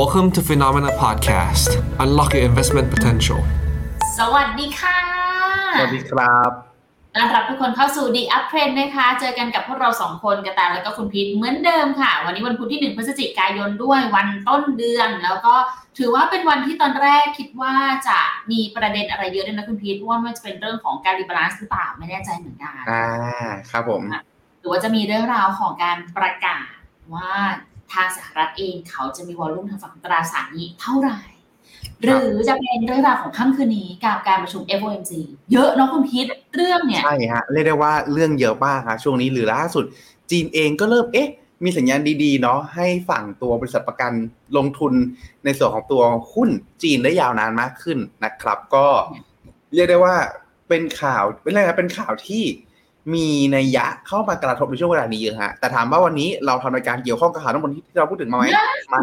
Welcome to FINNOMENA Podcast. Unlock your investment potential. สวัสดีค่ะ สวัสดีครับต้อนรับทุกคนเข้าสู่ The UpTrend นะคะ เจอกันกับพวกเราสองคนกระแตแล้วก็คุณพีทเหมือนเดิมค่ะ วันนี้วันพุธที่ 1 พฤศจิกายนด้วยวันต้นเดือน แล้วก็ถือว่าเป็นวันที่ตอนแรกคิดว่าจะมีประเด็นอะไรเยอะด้วยนะคุณพีทเพราะว่ามันจะเป็นเรื่องของการ rebalance หรือเปล่าไม่แน่ใจเหมือนกันอ่าครับผม หรือว่าจะมีเรื่องราวของการประกาศว่า ทางสหรัฐเองเขาจะมีวอลลุ่มทางฝั่งตราสารหนี้เท่าไหร่ หรือจะเป็นเรื่องราวของค่ำคืนนี้กับการประชุม FOMC เยอะเนาะคุณพีทเรื่องเนี่ยใช่ฮะเรียกได้ว่าเรื่องเยอะมากครับช่วงนี้หรือล่าสุด จีนเองก็เริ่มเอ๊ะมีสัญญาณดีๆเนาะให้ฝั่งตัวบริษัทประกันลงทุนในส่วนของตัวหุ้นจีนได้ยาวนานมากขึ้นนะครับ ก็เรียกได้ว่าเป็นข่าวเป็นอะไรนะเป็นข่าวที่ มีนัยยะเข้ามากระทบในช่วงเวลานี้เยอะฮะ แต่ถามว่าวันนี้เราทำรายการเกี่ยวข้องกับข่าวทั้งหมดที่เราพูดถึงมาไหมไม่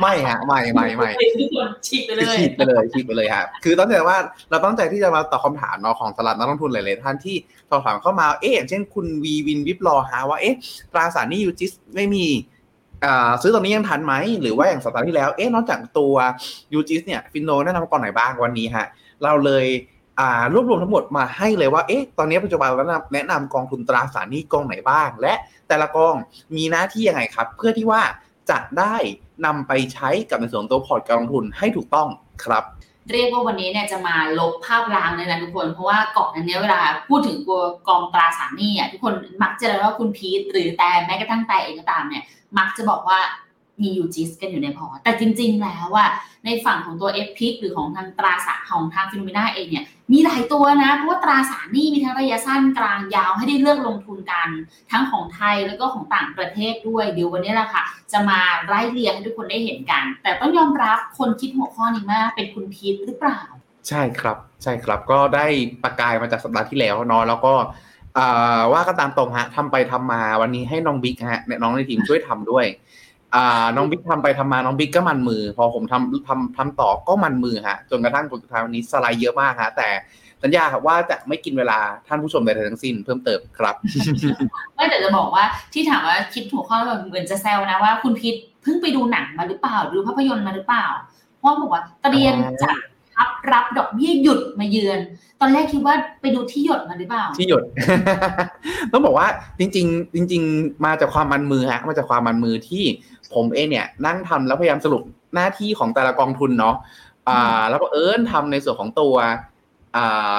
ไม่ฮะ ไม่ไม่ไม่ทุกคนฉีกไปเลคือยฉีดไปเลยฉีดไปเลยครับคือตั้งใจว่าเราตั้งใจที่จะมาตอบคำถามเนาะของตลาดนักลงทุนหลายๆท่านที่สอบถามเข้ามาเอ๊ะอย่างเช่นคุณวีวินวิบลอฮะว่าเอ๊ะตราสารหนี้ยูจิสไม่มีอ่าซื้อตอนนี้ยังทันไหม หรือว่าอย่างสัปดาห์ที่แล้ว เอ๊ะนอกจากตัวยูจิสเนี่ย ฟินโนแนะนำกองไหนบ้างวันนี้ฮะ เราเลยอ่า รวบรวมทั้งหมดมาให้เลยว่า เอ๊ะ ตอนนี้ปัจจุบันเราแนะนำกองทุนตราสารหนี้กองไหนบ้าง และแต่ละกองมีหน้าที่ยังไงครับ เพื่อที่ว่าจะได้นำไปใช้กับในส่วนตัวพอร์ตการลงทุนให้ถูกต้องครับ เรียกว่าวันนี้เนี่ยจะมาลบภาพลางเลยนะทุกคน เพราะว่าก่อนอันเนี้ยเวลาพูดถึงตัวกองตราสารหนี้อะทุกคนมักจะเรียกว่าคุณพีทหรือแต่แม้กระทั่งแต่เองก็ตามเนี่ยมักจะบอกว่า มี UGIS กันอยู่ในพอร์ตแต่จริง ๆ แล้วว่าในฝั่งของตัว f p หรือของทางตราสารของทางฟิโนเมนาเองเนี่ยมีหลายตัวนะเพราะว่าตราสารนี้มีทั้งระยะสั้นกลางยาวให้ได้เลือกลงทุนกัน ทั้งของไทยแล้วก็ของต่างประเทศด้วย เดี๋ยววันนี้แหละค่ะ จะมาไล่เรียงให้ทุกคนได้เห็นกัน แต่ต้องยอมรับคนคิดหัวข้อนี้มากเป็นคุณพีทหรือเปล่า ใช่ครับใช่ครับก็ได้ประกายมาจากสัปดาห์ที่แล้วเนาะแล้วก็ว่าก็ตามตรงฮะทำไปทำมาวันนี้ให้น้องบิ๊กฮะเนี่ยน้องในทีมช่วยทำด้วย อ่าน้องบิ๊กทำไปทำมาน้องบิ๊กก็มันมือ พอผมทำทำทำต่อก็มันมือฮะจนกระทั่งผลสุดท้ายวันนี้สไลด์เยอะมากฮะแต่สัญญาครับว่าจะไม่กินเวลาท่านผู้ชมใดๆทั้งสิ้นเพิ่มเติมครับไม่แต่จะบอกว่าที่ถามว่าคิดหัวข้อแบบเหมือนจะแซวนะว่าคุณพีทเพิ่งไปดูหนังมาหรือเปล่าดูภาพยนตร์มาหรือเปล่าเพราะบอกว่าเตรียมจะ รับรับดอกเบี้ยหยุดมาเยือน ตอนแรกคิดว่าไปดูที่หยดมาหรือเปล่า ที่หยด ต้องบอกว่าจริง ๆ จริง ๆ มาจากความมันมือฮะมาจากความมันมือที่ผมเองเนี่ยนั่งทำแล้วพยายามสรุปหน้าที่ของแต่ละกองทุนเนาะอ่า แล้วก็เอิญทำในส่วนของตัว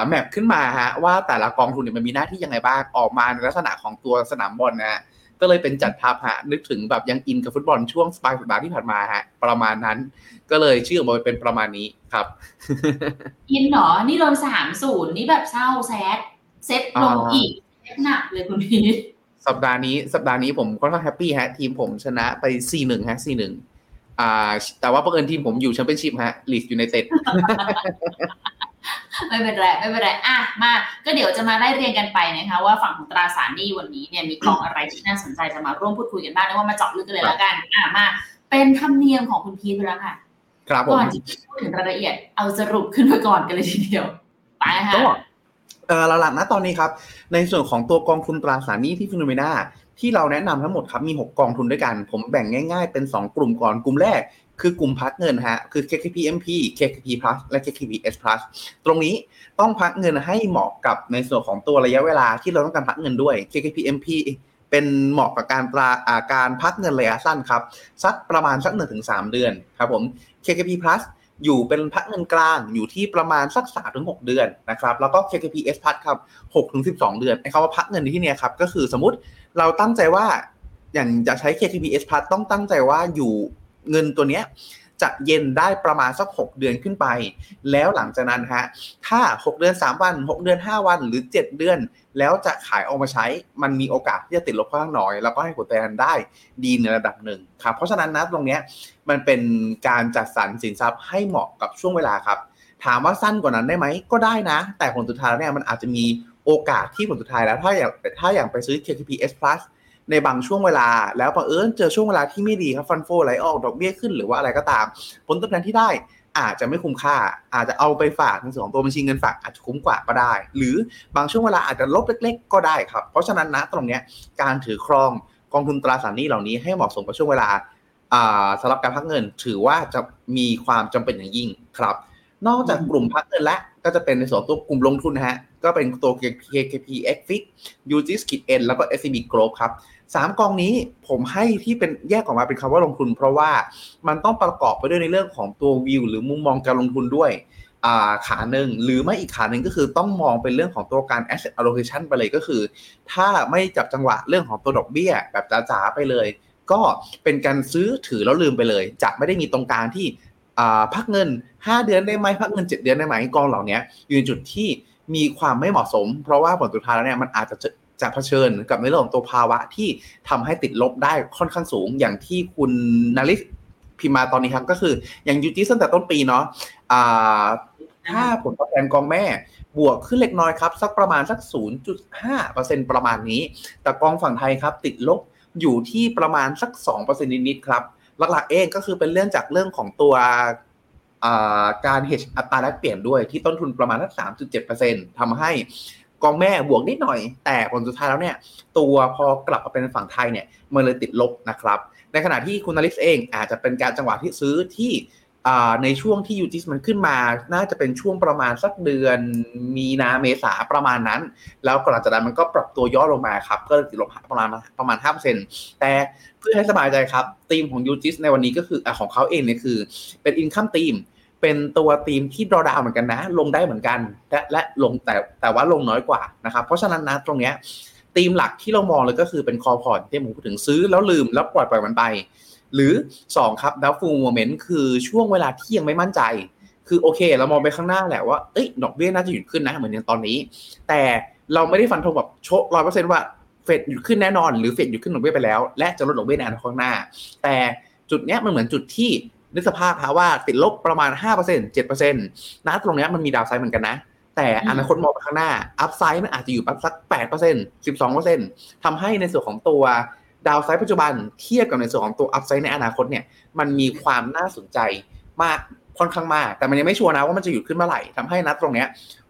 แมปขึ้นมาฮะว่าแต่ละกองทุนเนี่ยมันมีหน้าที่ยังไงบ้างออกมาในลักษณะของตัวสนามบอลนะฮะ ก็เลยเป็นจัดทัพฮะนึกถึงแบบยังอินกับฟุตบอลช่วงสปายสัปดาห์ที่ผ่านมาฮะ ประมาณนั้น ก็เลยชื่อออกมาเป็นประมาณนี้ครับ อินเหรอ นี่โดนสามศูนย์นี่แบบเศร้าแซดเซตลงอ่าอีกเซตหนักเลยคุณพีทสัปดาห์นี้สัปดาห์นี้ผมค่อนข้าง happy ฮะ ทีมผมชนะไป4-1ฮะ4-1อ่า แต่ว่าบังเอิญทีมผมอยู่แชมเปี้ยนชิพฮะลีดส์ยูไนเต็ด ไม่เป็นไรไม่เป็นไรอะมา ก็เดี๋ยวจะมาไล่เรียงกันไปนะคะ ว่าฝั่งของตราสารหนี้วันนี้เนี่ยมีกองอะไรที่น่าสนใจจะมาร่วมพูดคุยกันบ้างเรียกว่ามาเจาะลึกกันเลยแล้วกันอะมา เป็นธรรมเนียมของคุณพีทไปแล้วค่ะครับผมก่อนที่จะพูดถึงรายละเอียดเอาสรุปขึ้นมาก่อนกันเลยทีเดียวไปค่ะก็เออหลักๆนะตอนนี้ครับ ในส่วนของตัวกองทุนตราสารหนี้ที่ฟิโนเมนาที่เราแนะนำทั้งหมดครับมี 6 กองทุนด้วยกัน ผมแบ่งง่าย ๆ เป็น 2 กลุ่มก่อนกลุ่มแรก คือกลุ่มพักเงินฮะ คือ KKP MP KKP Plus และ KKP S Plus ตรงนี้ต้องพักเงินให้เหมาะกับในส่วนของตัวระยะเวลาที่เราต้องการพักเงินด้วย KKP MP เป็นเหมาะกับการตราอ่าการพักเงินระยะสั้นครับ สักประมาณสัก1-3เดือนครับผม KKP Plus อยู่เป็นพักเงินกลางอยู่ที่ประมาณสัก3ถึง6เดือนนะครับ แล้วก็ KKP S Plus ครับ6ถึง12เดือนไอ้คำว่าพักเงินในที่เนี้ยครับ ก็คือสมมติเราตั้งใจว่าอย่างจะใช้ KKP S Plus ต้องตั้งใจว่าอยู่ เงินตัวเนี้ยจะเย็นได้ประมาณสัก 6 เดือนขึ้นไป แล้วหลังจากนั้นฮะ ถ้า 6 เดือน 3 วัน 6 เดือน 5 วัน หรือ 7 เดือน แล้วจะขายออกมาใช้ มันมีโอกาสที่จะติดลบค่อนข้างน้อย แล้วก็ให้ผลตอบแทนได้ดีในระดับหนึ่งครับ เพราะฉะนั้นนะตรงเนี้ยมันเป็นการจัดสรรสินทรัพย์ให้เหมาะกับช่วงเวลาครับ ถามว่าสั้นกว่านั้นได้ไหม ก็ได้นะ แต่ผลสุดท้ายเนี่ยมันอาจจะมีโอกาสที่ผลสุดท้ายแล้ว ถ้าอย่างถ้าอย่างไปซื้อ KTP S Plus ในบางช่วงเวลา แล้วบังเอิญเจอช่วงเวลาที่ไม่ดีครับฟันโฟไหลออกดอกเบี้ยขึ้นหรือว่าอะไรก็ตาม ผลตอบแทนที่ได้อาจจะไม่คุ้มค่า อาจจะเอาไปฝากในส่วนของตัวบัญชีเงินฝากอาจจะคุ้มกว่าก็ได้ หรือบางช่วงเวลาอาจจะลบเล็ก ๆ ก็ได้ครับ เพราะฉะนั้นนะตรงเนี้ยการถือครองกองทุนตราสารหนี้เหล่านี้ให้เหมาะสมกับช่วงเวลาสำหรับการพักเงินถือว่าจะมีความจำเป็นอย่างยิ่งครับ นอกจากกลุ่มพักเงินและก็จะเป็นในส่วนตัวกลุ่มลงทุนนะฮะก็เป็นตัว KKP XFIX UGIS k i t N แล้วก็ SCB Group ครับ สามกองนี้ผมให้ที่เป็นแยกออกมาเป็นคำว่าลงทุน เพราะว่ามันต้องประกอบไปด้วยในเรื่องของตัววิวหรือมุมมองการลงทุนด้วยขาหนึ่งหรือไม่อีกขาหนึ่งก็คือต้องมองเป็นเรื่องของตัวการ asset allocation ไปเลยก็คือ ถ้าไม่จับจังหวะเรื่องของตัวดอกเบี้ย แบบจ๋าๆไปเลย ก็เป็นการซื้อถือแล้วลืมไปเลย จะไม่ได้มีตรงกลางที่พักเงิน 5 เดือนได้ไหมพักเงิน 7 เดือนได้ไหมกองเหล่านี้อยู่ในจุดที่มีความไม่เหมาะสม เพราะว่าผลสุดท้ายแล้วเนี่ยมันอาจจะ จะเผชิญกับในเรื่องของตัวภาวะที่ทำให้ติดลบได้ค่อนข้างสูงอย่างที่คุณนาริสพิมมาตอนนี้ครับก็คืออย่างยูจิตั้งแต่ต้นปีเนาะถ้าผลตอบแทนกองแม่บวกขึ้นเล็กน้อยครับ สักประมาณสัก 0.5%ประมาณนี้ แต่กองฝั่งไทยครับ ติดลบอยู่ที่ประมาณสัก 2%นิดๆครับ หลักๆเองก็คือเป็นเรื่องจากเรื่องของตัวการ hedge อัตราแลกเปลี่ยนด้วยที่ต้นทุนประมาณสัก 3.7%ทำให้ กองแม่บวกนิดหน่อย แต่ผลสุดท้ายแล้วเนี่ย ตัวพอกลับมาเป็นฝั่งไทยเนี่ยมันเลยติดลบนะครับ ในขณะที่คุณนาริสเองอาจจะเป็นการจังหวะที่ซื้อที่ในช่วงที่ UGIS มันขึ้นมา น่าจะเป็นช่วงประมาณสักเดือนมีนาเมษาประมาณนั้น แล้วก่อนจากนั้นมันก็ปรับตัวย่อลงมาครับ ก็ติดลบประมาณประมาณ5%แต่เพื่อให้สบายใจครับธีมของ UGIS ในวันนี้ก็คืออของเขาเองเนี่ยคือ เป็น income theme เป็นตัวธีมที่ drawdown เหมือนกันนะ ลงได้เหมือนกันและและลงแต่แต่ว่าลงน้อยกว่านะครับ เพราะฉะนั้นณ ตรงเนี้ยธีมหลักที่เรามองเลยก็คือเป็น core port ที่ผมพูดถึงซื้อแล้วลืมแล้วปล่อยปล่อยมันไป หรือ 2 ครับ doubtful moment คือช่วงเวลาที่ยังไม่มั่นใจ คือโอเค เรามองไปข้างหน้าแหละว่าเอ้ยดอกเบี้ยน่าจะหยุดขึ้นนะเหมือนอย่างตอนนี้ แต่เราไม่ได้ฟันธงแบบชัวร์ร้อยเปอร์เซ็นต์ว่าเฟดหยุดขึ้นแน่นอนหรือเฟดหยุดขึ้นดอกเบี้ยไปแล้ว และจะลดดอกเบี้ยในอนาคตข้างหน้า แต่จุดเนี้ยมันเหมือนจุดที่ นึกสภาพครับว่าติดลบประมาณ 5% 7%นะตรงนี้มันมี downside เหมือนกันนะ แต่อนาคตมองไปข้างหน้า upside มันอาจจะอยู่สัก 8% 12%ทำให้ในส่วนของตัวdownside ปัจจุบันเทียบกับในส่วนของตัว upside ในอนาคตเนี่ยมันมีความน่าสนใจมากค่อนข้างมาก แต่มันยังไม่ชัวร์นะว่ามันจะหยุดขึ้นเมื่อไหร่ทำให้นัดตรงนี้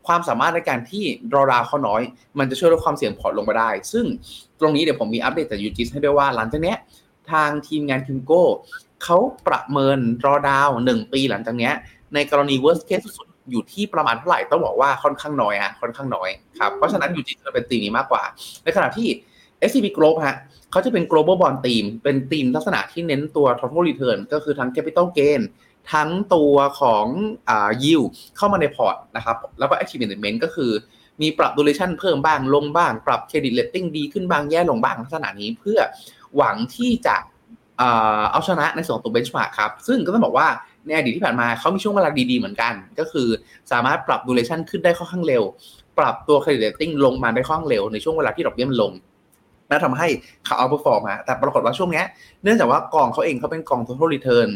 ความสามารถในการที่ drawdown เขาน้อย มันจะช่วยลดความเสี่ยงพอร์ตลงไปได้ ซึ่งตรงนี้เดี๋ยวผมมีอัปเดตจาก UGIS ให้ด้วยว่าหลังจากนี้ทางทีมงาน PIMCO เขาประเมิน drawdown หนึ่งปีหลังจากนี้ในกรณี worst case สุดอยู่ที่ประมาณเท่าไหร่ต้องบอกว่าค่อนข้างน้อยอะค่อนข้างน้อยครับเพราะฉะนั้นอยู่ที่จะเป็นตีมนี้มากกว่า ในขณะที่ SCB Group ฮะเขาจะเป็น global bond team เป็นทีมลักษณะที่เน้นตัว total return ก็คือทั้ง capital gain ทั้งตัวของอ่า yield เข้ามาในพอร์ตนะครับ แล้วก็ active management ก็คือมีปรับ duration เพิ่มบ้างลงบ้าง ปรับ credit rating ดีขึ้นบ้างแย่ลงบ้างลักษณะนี้เพื่อหวังที่จะ เอาชนะในส่วนตัวเบนช์มาร์กครับ ซึ่งก็ต้องบอกว่าในอดีตที่ผ่านมาเขามีช่วงเวลาดีๆเหมือนกัน ก็คือสามารถปรับ duration ขึ้นได้ค่อนข้างเร็ว ปรับตัว credit rating ลงมาได้ค่อนข้างเร็วในช่วงเวลาที่ดอกเบี้ยมันลงนั่นทำให้เขาเอา perform มาแต่ปรากฏว่าช่วงนี้เนื่องจากว่ากองเขาเองเขาเป็นกอง total return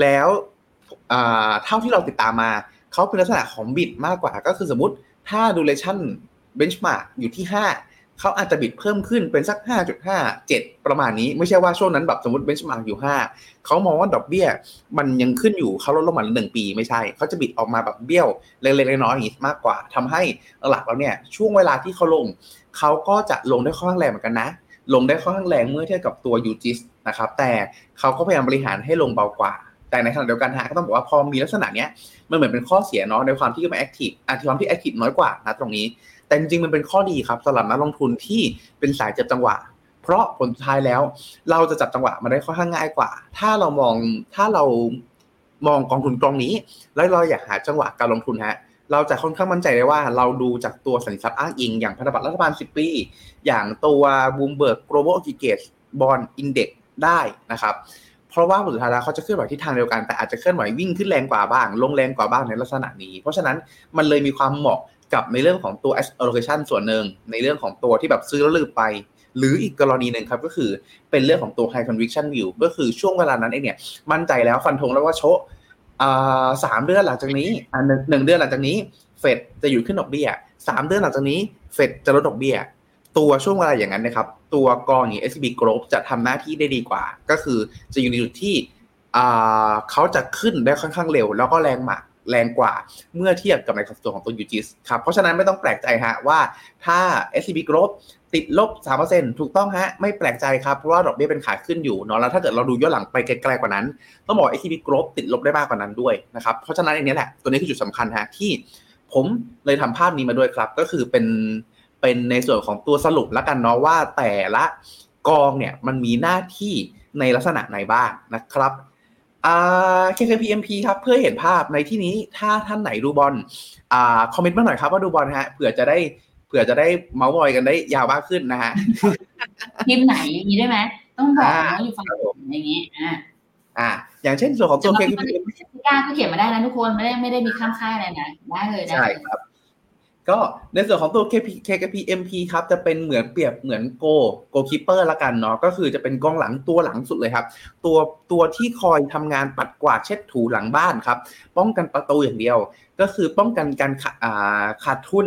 แล้วเท่าที่เราติดตามมา เขาเป็นลักษณะของบิดมากกว่า ก็คือสมมติถ้า duration benchmark อยู่ที่ 5 เขาอาจจะบิดเพิ่มขึ้นเป็นสัก 5.5 7 ประมาณนี้ ไม่ใช่ว่าช่วงนั้นแบบสมมติ benchmark อยู่ 5 เขามองว่าดอกเบี้ย มันยังขึ้นอยู่เขาลดลงมาหนึ่งปีไม่ใช่ เขาจะบิดออกมาแบบเบี้ยวเล็กๆน้อยๆอย่างนี้มากกว่าทำให้หลักแล้วเนี่ย ช่วงเวลาที่เขาลง เขาก็จะลงได้ค่อนข้างแรงเหมือนกันนะ ลงได้ค่อนข้างแรงเมื่อเทียบกับตัวยูจิสนะครับ แต่เขาก็พยายามบริหารให้ลงเบากว่า แต่ในขณะเดียวกันฮะก็ต้องบอกว่าพอมีลักษณะเนี้ยมันเหมือนเป็นข้อเสียเนาะในความที่ไม่แอคทีฟอะความที่แอคทีฟน้อยกว่านะตรงนี้ แต่จริงๆมันเป็นข้อดีครับสำหรับนักลงทุนที่เป็นสายจับจังหวะ เพราะผลท้ายแล้ว เราจะจับจังหวะมาได้ค่อนข้างง่ายกว่า ถ้าเรามองถ้าเรามองกองทุนกองนี้ แล้วเราอยากหาจังหวะการลงทุนฮะเราจะค่อนข้างมั่นใจได้ว่าเราดูจากตัวสัญลักษณ์อ้างอิง อย่างพันธบัตรรัฐบาล 10 ปี อย่างตัว Bloomberg Global Aggregate Bond Index ได้นะครับ เพราะว่าสุดท้ายแล้วเขาจะเคลื่อนไหวที่ทางเดียวกัน แต่อาจจะเคลื่อนไหววิ่งขึ้นแรงกว่าบ้าง ลงแรงกว่าบ้างในลักษณะนี้ เพราะฉะนั้นมันเลยมีความเหมาะกับในเรื่องของตัว allocation ส่วนหนึ่งในเรื่องของตัวที่แบบซื้อแล้วลืมไป หรืออีกกรณีหนึ่งครับก็คือเป็นเรื่องของตัว high conviction view ก็คือช่วงเวลานั้นเองเนี่ยมั่นใจแล้วฟันธงแล้วว่าโชสามเดือนหลังจากนี้หนึ่งเดือนหลังจากนี้เฟดจะหยุดขึ้นดอกเบี้ยสามเดือนหลังจากนี้เฟดจะลดดอกเบี้ย ตัวช่วงเวลาอย่างนั้นนะครับ ตัวกองอย่าง SB Group จะทำหน้าที่ได้ดีกว่า ก็คือจะอยู่ในจุดที่เขาจะขึ้นได้ค่อนข้างเร็ว แล้วก็แรงมากแรงกว่าเมื่อเทียบกับในสัดส่วนของตัวยูจิสครับ เพราะฉะนั้นไม่ต้องแปลกใจฮะว่าถ้า SCB Group ติดลบสามเปอร์เซ็นถูกต้องฮะ ไม่แปลกใจครับ เพราะว่าดอกเบี้ยเป็นขาขึ้นอยู่เนาะแล้วถ้าเกิดเราดูย้อนหลังไปไกลๆกว่านั้น ต้องบอก ATP Growth ติดลบได้มากกว่านั้นด้วยนะครับ เพราะฉะนั้นอันนี้แหละ ตัวนี้คือจุดสำคัญฮะที่ผมเลยทำภาพนี้มาด้วยครับ ก็คือเป็น เป็นในส่วนของตัวสรุปแล้วกันเนาะว่าแต่ละกองเนี่ยมันมีหน้าที่ในลักษณะไหนบ้างนะครับอ่า KKPMP ครับเพื่อเห็นภาพในที่นี้ถ้าท่านไหนดูบอลอ่าคอมเมนต์มาหน่อยครับว่าดูบอลฮะเผื่อจะได้เผื่อจะได้เมาส์มอยกันได้ยาวมากขึ้นนะฮะทีมไหนอย่างนี้ได้ไหมต้องบอกว่าอยู่ฝั่งอย่างนี้อ่าอ่าอย่างเช่นส่วนของตัวแต่ KKPMP กล้าก็เขียนมาได้นะทุกคนไม่ได้ไม่ได้มีข้ามค่ายอะไรนะได้เลยได้ใช่เลยครับ ก็ในส่วนของตัว KP KKPMP ครับจะเป็นเหมือนเปรียบเหมือนโก goalkeeper ละกันเนาะก็คือจะเป็นกองหลังตัวหลังสุดเลยครับ ตัวตัวที่คอยทำงานปัดกวาดเช็ดถูหลังบ้านครับ ป้องกันประตูอย่างเดียวก็คือป้องกันการขาดทุน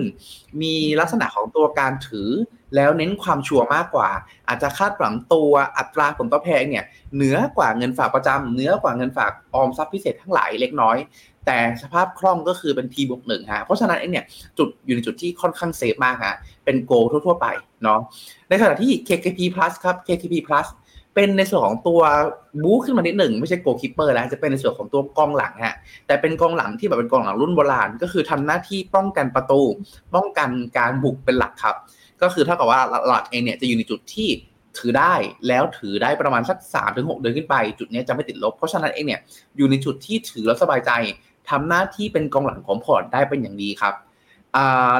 มีลักษณะของตัวการถือ แล้วเน้นความชัวร์มากกว่า อาจจะคาดหวังตัวอัตราผลตอบแทนเนี่ยเหนือกว่าเงินฝากประจำเหนือกว่าเงินฝากออมทรัพย์พิเศษทั้งหลายเล็กน้อย แต่สภาพคล่องก็คือเป็น T บวกหนึ่งฮะเพราะฉะนั้นไอ้เนี่ยจุดอยู่ในจุดที่ค่อนข้าง safe มากฮะเป็น goal ทั่วๆไปเนาะในขณะที่ KKP Plus ครับ KKP Plus เป็นในส่วนของตัวบู๊ขึ้นมานิดหนึ่งไม่ใช่ goalkeeper แล้วจะเป็นในส่วนของตัวกองหลังฮะแต่เป็นกองหลังที่แบบเป็นกองหลังรุ่นโบราณ ก็คือทำหน้าที่ป้องกันประตู ป้องกันการบุกเป็นหลักครับ ก็คือเท่ากับว่าหลักเองเนี่ยจะอยู่ในจุดที่ถือได้แล้วถือได้ประมาณสัก3 ถึง 6 เดือนขึ้นไป จุดนี้จะไม่ติดลบ เพราะฉะนั้นเองเนี่ยอยู่ในจุดที่ถือแล้วสบายใจทำหน้าที่เป็นกองหลังของพอร์ตได้เป็นอย่างดีครับ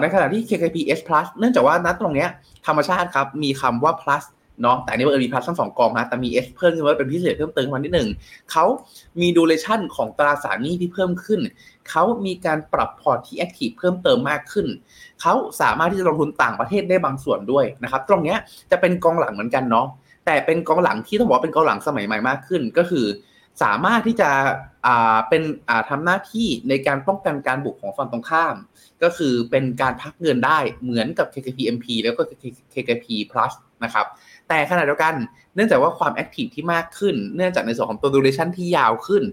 ในขณะที่ KKP S Plus เนื่องจากว่านัดตรงเนี้ยธรรมชาติครับมีคำว่า plus เนาะแต่นี้มันมี plus ทั้งสองกองนะแต่มี S เพิ่มขึ้นมาเป็นพิเศษเพิ่มเติมมานิดหนึ่งเขามี duration ของตราสารหนี้ที่เพิ่มขึ้น เขามีการปรับพอร์ตที่ active เพิ่มเติมมากขึ้น เขาสามารถที่จะลงทุนต่างประเทศได้บางส่วนด้วยนะครับ ตรงเนี้ยจะเป็นกองหลังเหมือนกันเนาะแต่เป็นกองหลังที่ต้องบอกว่าเป็นกองหลังสมัยใหม่มากขึ้นก็คือ สามารถที่จะอ่าเป็นอ่าทำหน้าที่ในการป้องกันการบุกของฝั่งตรงข้าม ก็คือเป็นการพักเงินได้เหมือนกับ KKPMP แล้วก็ KKP Plus นะครับ แต่ขณะเดียวกัน เนื่องจากว่าความ active ที่มากขึ้น เนื่องจากในส่วนของตัว duration ที่ยาวขึ้น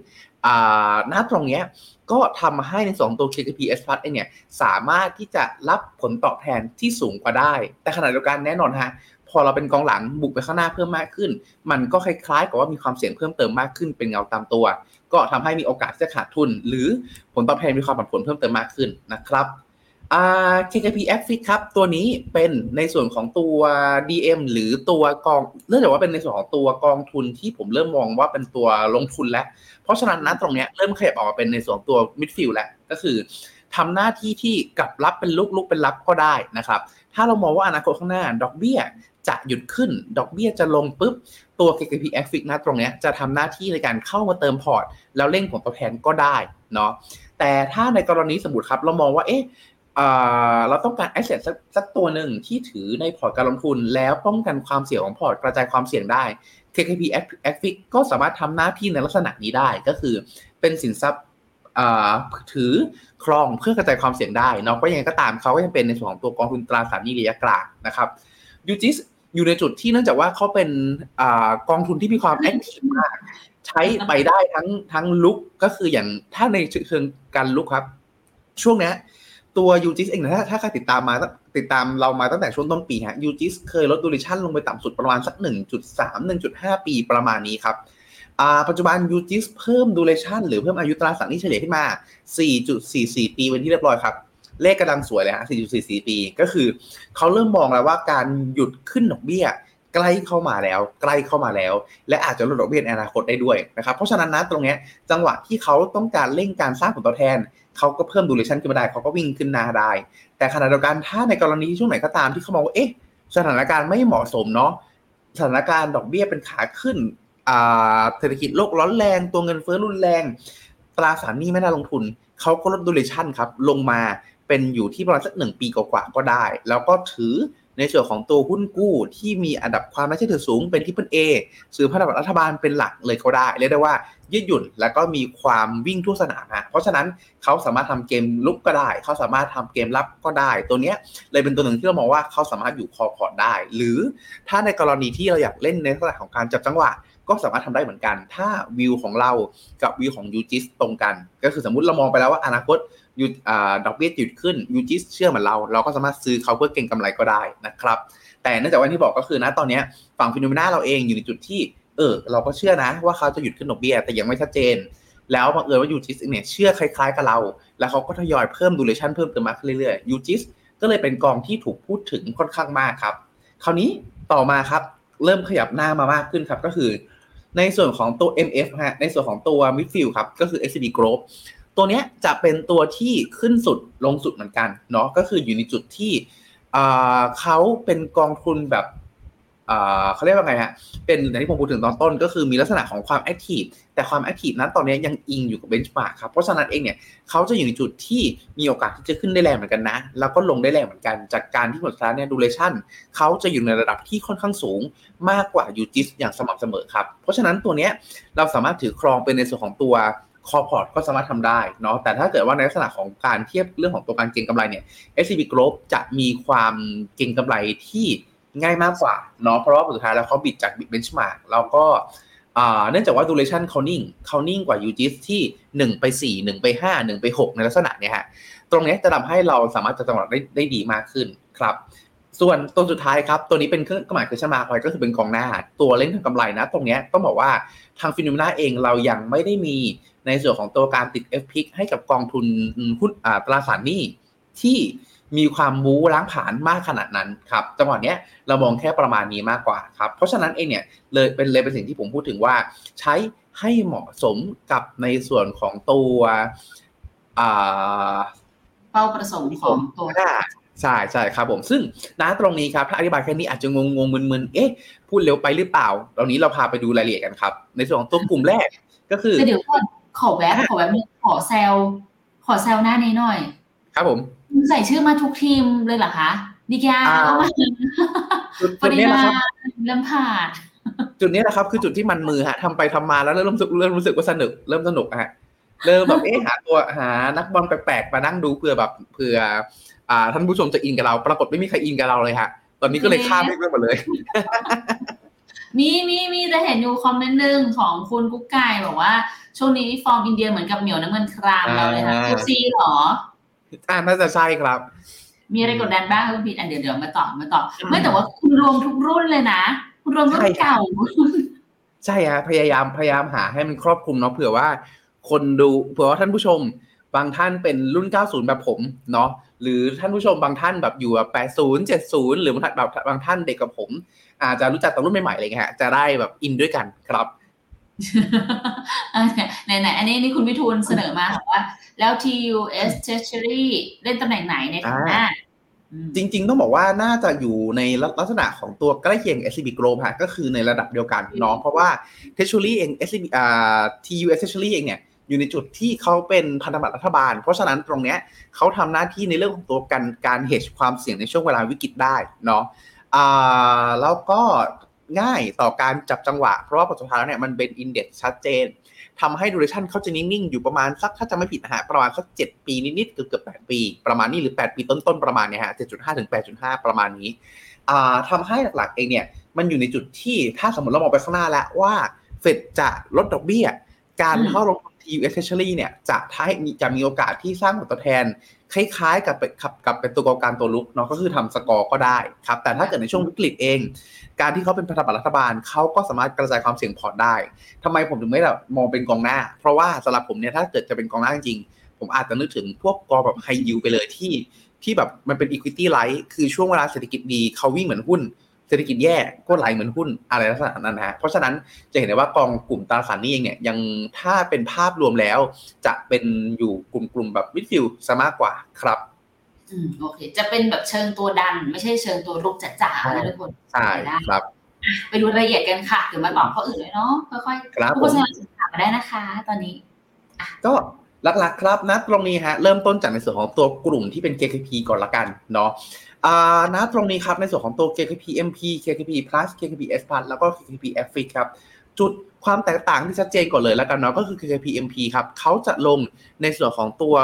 อ่าณตรงเนี้ยก็ทำให้ในสองตัว KKP S Plus เองเนี่ยสามารถที่จะรับผลตอบแทนที่สูงกว่าได้ แต่ขณะเดียวกันแน่นอนฮะพอเราเป็นกองหลังบุกไปข้างหน้าเพิ่มมากขึ้น มันก็คล้ายๆกับว่ามีความเสี่ยงเพิ่มเติมมากขึ้นเป็นเงาตามตัว ก็ทำให้มีโอกาสจะขาดทุน หรือผลตอบแทนมีความผันผวนเพิ่มเติมมากขึ้นนะครับ อ่า KKP a f i x ครับ ตัวนี้เป็นในส่วนของตัว DM หรือตัวกองเนื่องจากว่าเป็นในส่วนของตัวกองทุนที่ผมเริ่มมองว่าเป็นตัวลงทุนแล้ว เพราะฉะนั้นนะตรงเนี้ยเริ่มขยับออกมาเป็นในส่วนตัวมิดฟิลแล้วก็คือทำหน้าที่ที่กลับรับเป็นรุกรุกเป็นรับก็ได้นะครับ ถ้าเรามองว่าอนาคตข้างหน้าดอกเบี้ยจะหยุดขึ้น ดอกเบี้ยจะลงปุ๊บ ตัว KKP a f i x ณ ตรงนี้จะทำหน้าที่ในการเข้ามาเติมพอร์ต แล้วเร่งผลตอบแทนก็ได้เนาะแต่ถ้าในกรณีสมมติครับ เรามองว่าเอ๊ะ เราต้องการ asset สักตัวหนึ่งที่ถือในพอร์ตการลงทุน แล้วป้องกันความเสี่ยงของพอร์ตกระจายความเสี่ยงได้ KKP a f i x ก็สามารถทำหน้าที่ในลักษณะนี้ได้ก็คือเป็นสินทรัพย์ถือครองเพื่อกระจายความเสี่ยงได้เนาะก็ยังไงก็ตามเขาก็ยังเป็นในส่วนของตัวกองทุนตราสารหนี้ระยะกลางนะครับ UGIS อยู่ในจุดที่เนื่องจากว่าเขาเป็นอกองทุนที่มีความ active มาก ใช้ไปได้ทั้งทั้งรุกก็คืออย่างถ้าในเชิงการรุกครับ ช่วงนี้ ตัว UGIS เองนะถ้าถ้าใครติดตามมาติดตามเรามาตั้งแต่ช่วงต้นปีฮะ UGIS เคยลด duration ลงไปต่ำสุดประมาณสัก 1.3 1.5 ปีประมาณนี้ครับปัจจุบันยูจิสเพิ่มดูเรชั่นหรือเพิ่มอายุตราสารหนี้เฉลี่ยขึ้นมา 4.44 ปีเป็นที่เรียบร้อยครับ เลขกำลังสวยเลยฮะ 4.44 ปี ก็คือเขาเริ่มมองแล้วว่าการหยุดขึ้นดอกเบี้ยใกล้เข้ามาแล้ว ใกล้เข้ามาแล้ว และอาจจะลดดอกเบี้ยในอนาคตได้ด้วยนะครับ เพราะฉะนั้นนะตรงนี้จังหวะที่เขาต้องการเร่งการสร้างผลตอบแทน เขาก็เพิ่มดูเลชั่นขึ้นมาได้เขาก็วิ่งขึ้นนาได้ แต่ขณะเดียวกันถ้าในกรณีช่วงไหนก็ตามที่เขามองว่าเอ๊ะสถานการณ์ไม่เหมาะสมเนาะสถานการณ์ดอกเบี้ยเป็นขาขึ้นเศรษฐกิจโลกร้อนแรง ตัวเงินเฟ้อรุนแรง ตราสารหนี้ไม่น่าลงทุน เขาก็ลดดูเลชั่นครับ ลงมาเป็นอยู่ที่ประมาณสักหนึ่งปีกว่าๆก็ได้ แล้วก็ถือ ในส่วนของตัวหุ้นกู้ที่มีอันดับความน่าเชื่อถือสูงเป็นที่เป็นเอซื้อพันธบัตรรัฐบาลเป็นหลักเลยก็ได้เรียกได้ว่ายืดหยุ่นแล้วก็มีความวิ่งทั่วสนามฮะเพราะฉะนั้นเขาสามารถทำเกมลุกก็ได้ เขาสามารถทำเกมรับก็ได้ ตัวเนี้ยเลยเป็นตัวหนึ่งที่เรามองว่าเขาสามารถอยู่ core port ได้ หรือถ้าในกรณีที่เราอยากเล่นในลักษณะของการจับจังหวะก็สามารถทำได้เหมือนกัน ถ้าวิวของเรากับวิวของ UGIS ตรงกัน ก็คือสมมติเรามองไปแล้วว่าอนาคต ยูดอกเบี้ยหยุดขึ้น UGIS เชื่อเหมือนเรา เราก็สามารถซื้อเขาเพื่อเก็งกำไรก็ได้นะครับ แต่เนื่องจากว่าที่บอกก็คือณ ตอนนี้ฝั่ง FINNOMENA เราเองอยู่ในจุดที่เออเราก็เชื่อนะว่าเขาจะหยุดขึ้นดอกเบี้ยแต่ยังไม่ชัดเจน แล้วบังเอิญว่า UGIS เนี่ยเชื่อคล้ายๆกับเรา แล้วเขาก็ทยอยเพิ่มดูเลชั่นเพิ่มเติมมากขึ้นเรื่อยๆยูจิสก็เลยเป็นกองที่ถูกพูดถึงค่อนข้างมากครับ คราวนี้ต่อมาครับเริ่มขยับหน้ามามากขึ้นครับก็คือ ในส่วนของตัว MF ฮะในส่วนของตัว Midfield ครับก็คือ SCB Group ตัวเนี้ยจะเป็นตัวที่ขึ้นสุดลงสุดเหมือนกันเนาะก็คืออยู่ในจุดที่เขาเป็นกองทุนแบบเขาเรียกว่าไงฮะ เป็นอย่างที่ผมพูดถึงตอนต้นก็คือมีลักษณะของความแอคทีฟ แต่ความ active ณ ตอนนี้ยังอิงอยู่กับ benchmark ครับ เพราะฉะนั้นเองเนี่ยเขาจะอยู่ในจุดที่มีโอกาสที่จะขึ้นได้แรงเหมือนกันนะ แล้วก็ลงได้แรงเหมือนกัน จากการที่ผลสุดท้ายเนี่ย duration เขาจะอยู่ในระดับที่ค่อนข้างสูงมากกว่า UGIS อย่างสม่ำเสมอครับ เพราะฉะนั้นตัวเนี้ยเราสามารถถือครองเป็นในส่วนของตัว core port ก็สามารถทำได้เนาะแต่ถ้าเกิดว่าในลักษณะของการเทียบเรื่องของตัวการเก็งกำไรเนี่ย SCB Group จะมีความเก็งกำไรที่ง่ายมากกว่าเนาะเพราะว่าสุดท้ายแล้วเขาบิดจากบิดเบนช์มาร์กแล้วก็เนื่องจากว่า duration เขานิ่งเขานิ่งกว่า UGIS ที่ 1 ไป 4 1 ไป 5 1 ไป 6 ในลักษณะเนี้ยฮะตรงนี้จะทำให้เราสามารถจะจังหวะได้ได้ดีมากขึ้นครับส่วนตัวสุดท้ายครับ ตัวนี้เป็นเครื่องหมายคือชมาพอยก็คือเป็นกองหน้า ตัวเล่นทางกำไรนะ ตรงนี้ต้องบอกว่าทางฟิโนเมนาเองเรายังไม่ได้มี ในส่วนของตัวการติด f p i c ให้กับกองทุนหุ้นตราสารหนี้ที่มีความมูล้างผานมากขนาดนั้นครับจังหวะนี้เรามองแค่ประมาณนี้มากกว่าครับ เพราะฉะนั้นเองเนี่ยเลยเป็นเลยเป็นสิ่งที่ผมพูดถึงว่า ใช้ให้เหมาะสมกับในส่วนของตัวเป้าประสงค์ของตัวใช่ใช่ครับผมซึ่งนะตรงนี้ครับถ้าอธิบายแค่นี้อาจจะงงงมึนๆเอ๊ะพูดเร็วไปหรือเปล่าตอนนี้เราพาไปดูรายละเอียดกันครับ ในส่วนของตัวกลุ่มแรกก็คือเดี๋ยวก่อน ขอแวะขอแวะขอแซลขอแซลหน้านี้หน่อย ครับผมใส่ชื่อมาทุกทีมเลยเหรอคะดิกาเข้ามาปริมาเริ่มผ่านจุดนี้นะครับคือจุดที่มันมือฮะทำไปทำมาแล้วเริ่มรู้สึกเริ่มรู้สึกว่าสนุกเริ่มสนุกฮะเริ่มแบบเอ๊ะหาตัวหานักบอลแปลกๆมานั่งดูเพื่อแบบเผื่อ อ่าท่านผู้ชมจะอินกับเรา ปรากฏไม่มีใครอินกับเราเลยฮะตอนนี้ก็เลยข้ามเรื่องมาเลย มีมีมีจะเห็นอยู่คอมเมนต์หนึ่งของคุณกุ๊กไก่บอกว่า ช่วงนี้ฟอร์มอินเดียเหมือนกับเหมียวน้ำเงินครามเราเลยค่ะ FC หรออ่าน่าจะใช่ครับ มีอะไรกดดันบ้างคุณพีทอันเดี๋ยวเดี๋ยวมาตอบมาตอบไม่แต่ว่าคุณรวมทุกรุ่นเลยนะ คุณรวมรุ่นเก่า ใช่ฮะพยายามพยายามหาให้มันครอบคลุมเนาะเผื่อว่า คนดูเผื่อว่าท่านผู้ชม บางท่านเป็นรุ่น 90 แบบผมเนาะหรือท่านผู้ชมบางท่านแบบอยู่แบบ80 70 หรือบางท่านแบบบางท่านเด็กกับผม อาจจะรู้จักตอนรุ่นใหม่ๆอะไรเงี้ยจะได้แบบอินด้วยกันครับ ไหนไหนอันนี้นี่คุณวิทูลเสนอมาว่า แล้ว TUS Treasury เล่นตำแหน่งไหนในถังหน้าจริง ๆ ต้องบอกว่าน่าจะอยู่ในลักษณะของตัวใกล้เคียง SCB Group ฮะก็คือในระดับเดียวกันเนาะเพราะว่า Treasury เอง SCB อ่า TUS Treasury เองเนี่ยอยู่ในจุดที่เขาเป็นพันธบัตรรัฐบาล เพราะฉะนั้นตรงเนี้ยเขาทำหน้าที่ในเรื่องของตัวการการเหตุความเสี่ยงในช่วงเวลาวิกฤตได้เนาะอ่าแล้วก็ ง่ายต่อการจับจังหวะ เพราะว่าผลสุดท้ายแล้วเนี่ยมันเป็นอินเด็กซ์ชัดเจนทำให้ดูเรชั่นเขาจะนิ่ง ๆ อยู่ประมาณสักถ้าจะไม่ผิดนะฮะ ประมาณสักเจ็ดปีนิด ๆ เกือบเกือบแปดปี ประมาณนี้หรือแปดปีต้น ๆ ประมาณเนี้ยฮะเจ็ดจุดห้าถึงแปดจุดห้าประมาณนี้อ่าทำให้หลัก ๆ เองเนี่ยมันอยู่ในจุดที่ถ้าสมมติเรามองไปข้างหน้าแล้วว่าเฟดจะลดดอกเบี้ย การเข้าลงทุน TU essentially เนี่ยจะท้ายจะมีโอกาสที่สร้างผลตอบแทน คล้ายๆ กับกับกับเป็นตัวกการตัวลุกเนาะก็คือทำสกอร์ก็ได้ครับ แต่ถ้าเกิดในช่วงวิกฤตเอง การที่เขาเป็นพันธบัตรรัฐบาลเขาก็สามารถกระจายความเสี่ยงพอร์ตได้ทำไมผมถึงไม่แบบมองเป็นกองหน้า เพราะว่าสำหรับผมเนี่ยถ้าเกิดจะเป็นกองหน้าจริงผมอาจจะนึกถึงพวกกองแบบไฮยิวไปเลยที่ที่แบบมันเป็นอีควิตี้ไลท์คือช่วงเวลาเศรษฐกิจดีเขาวิ่งเหมือนหุ้นเศรษฐกิจแย่ก็ไหลเหมือนหุ้นอะไรลักษณะนั้นนะฮะเพราะฉะนั้นจะเห็นได้ว่ากองกลุ่มตราสารนี้เองเนี่ยยังถ้าเป็นภาพรวมแล้ว จะเป็นอยู่กลุ่มๆแบบมิดฟิลซะมากกว่าครับอืมโอเค จะเป็นแบบเชิงตัวดัน ไม่ใช่เชิงตัวลุกจ๋าๆนะทุกคนใช่ครับไปดูรายละเอียดกันค่ะเดี๋ยวมาตอบข้ออื่นเลยเนาะค่อยๆทุกคนสามารถถามมาได้นะคะ ตอนนี้ก็หลักๆครับนะตรงนี้ฮะเริ่มต้นจากในส่วนของตัวกลุ่มที่เป็น KKP ก่อนละกันเนาะ อ่านะตรงนี้ครับ ในส่วนของตัว KKP MP KKP Plus KKP S Plus แล้วก็ KKP F Fix ครับ จุดความแตกต่างที่ชัดเจนก่อนเลยแล้วกันเนาะก็คือ KKP MP ครับเขาจะลงในส่วนของตัว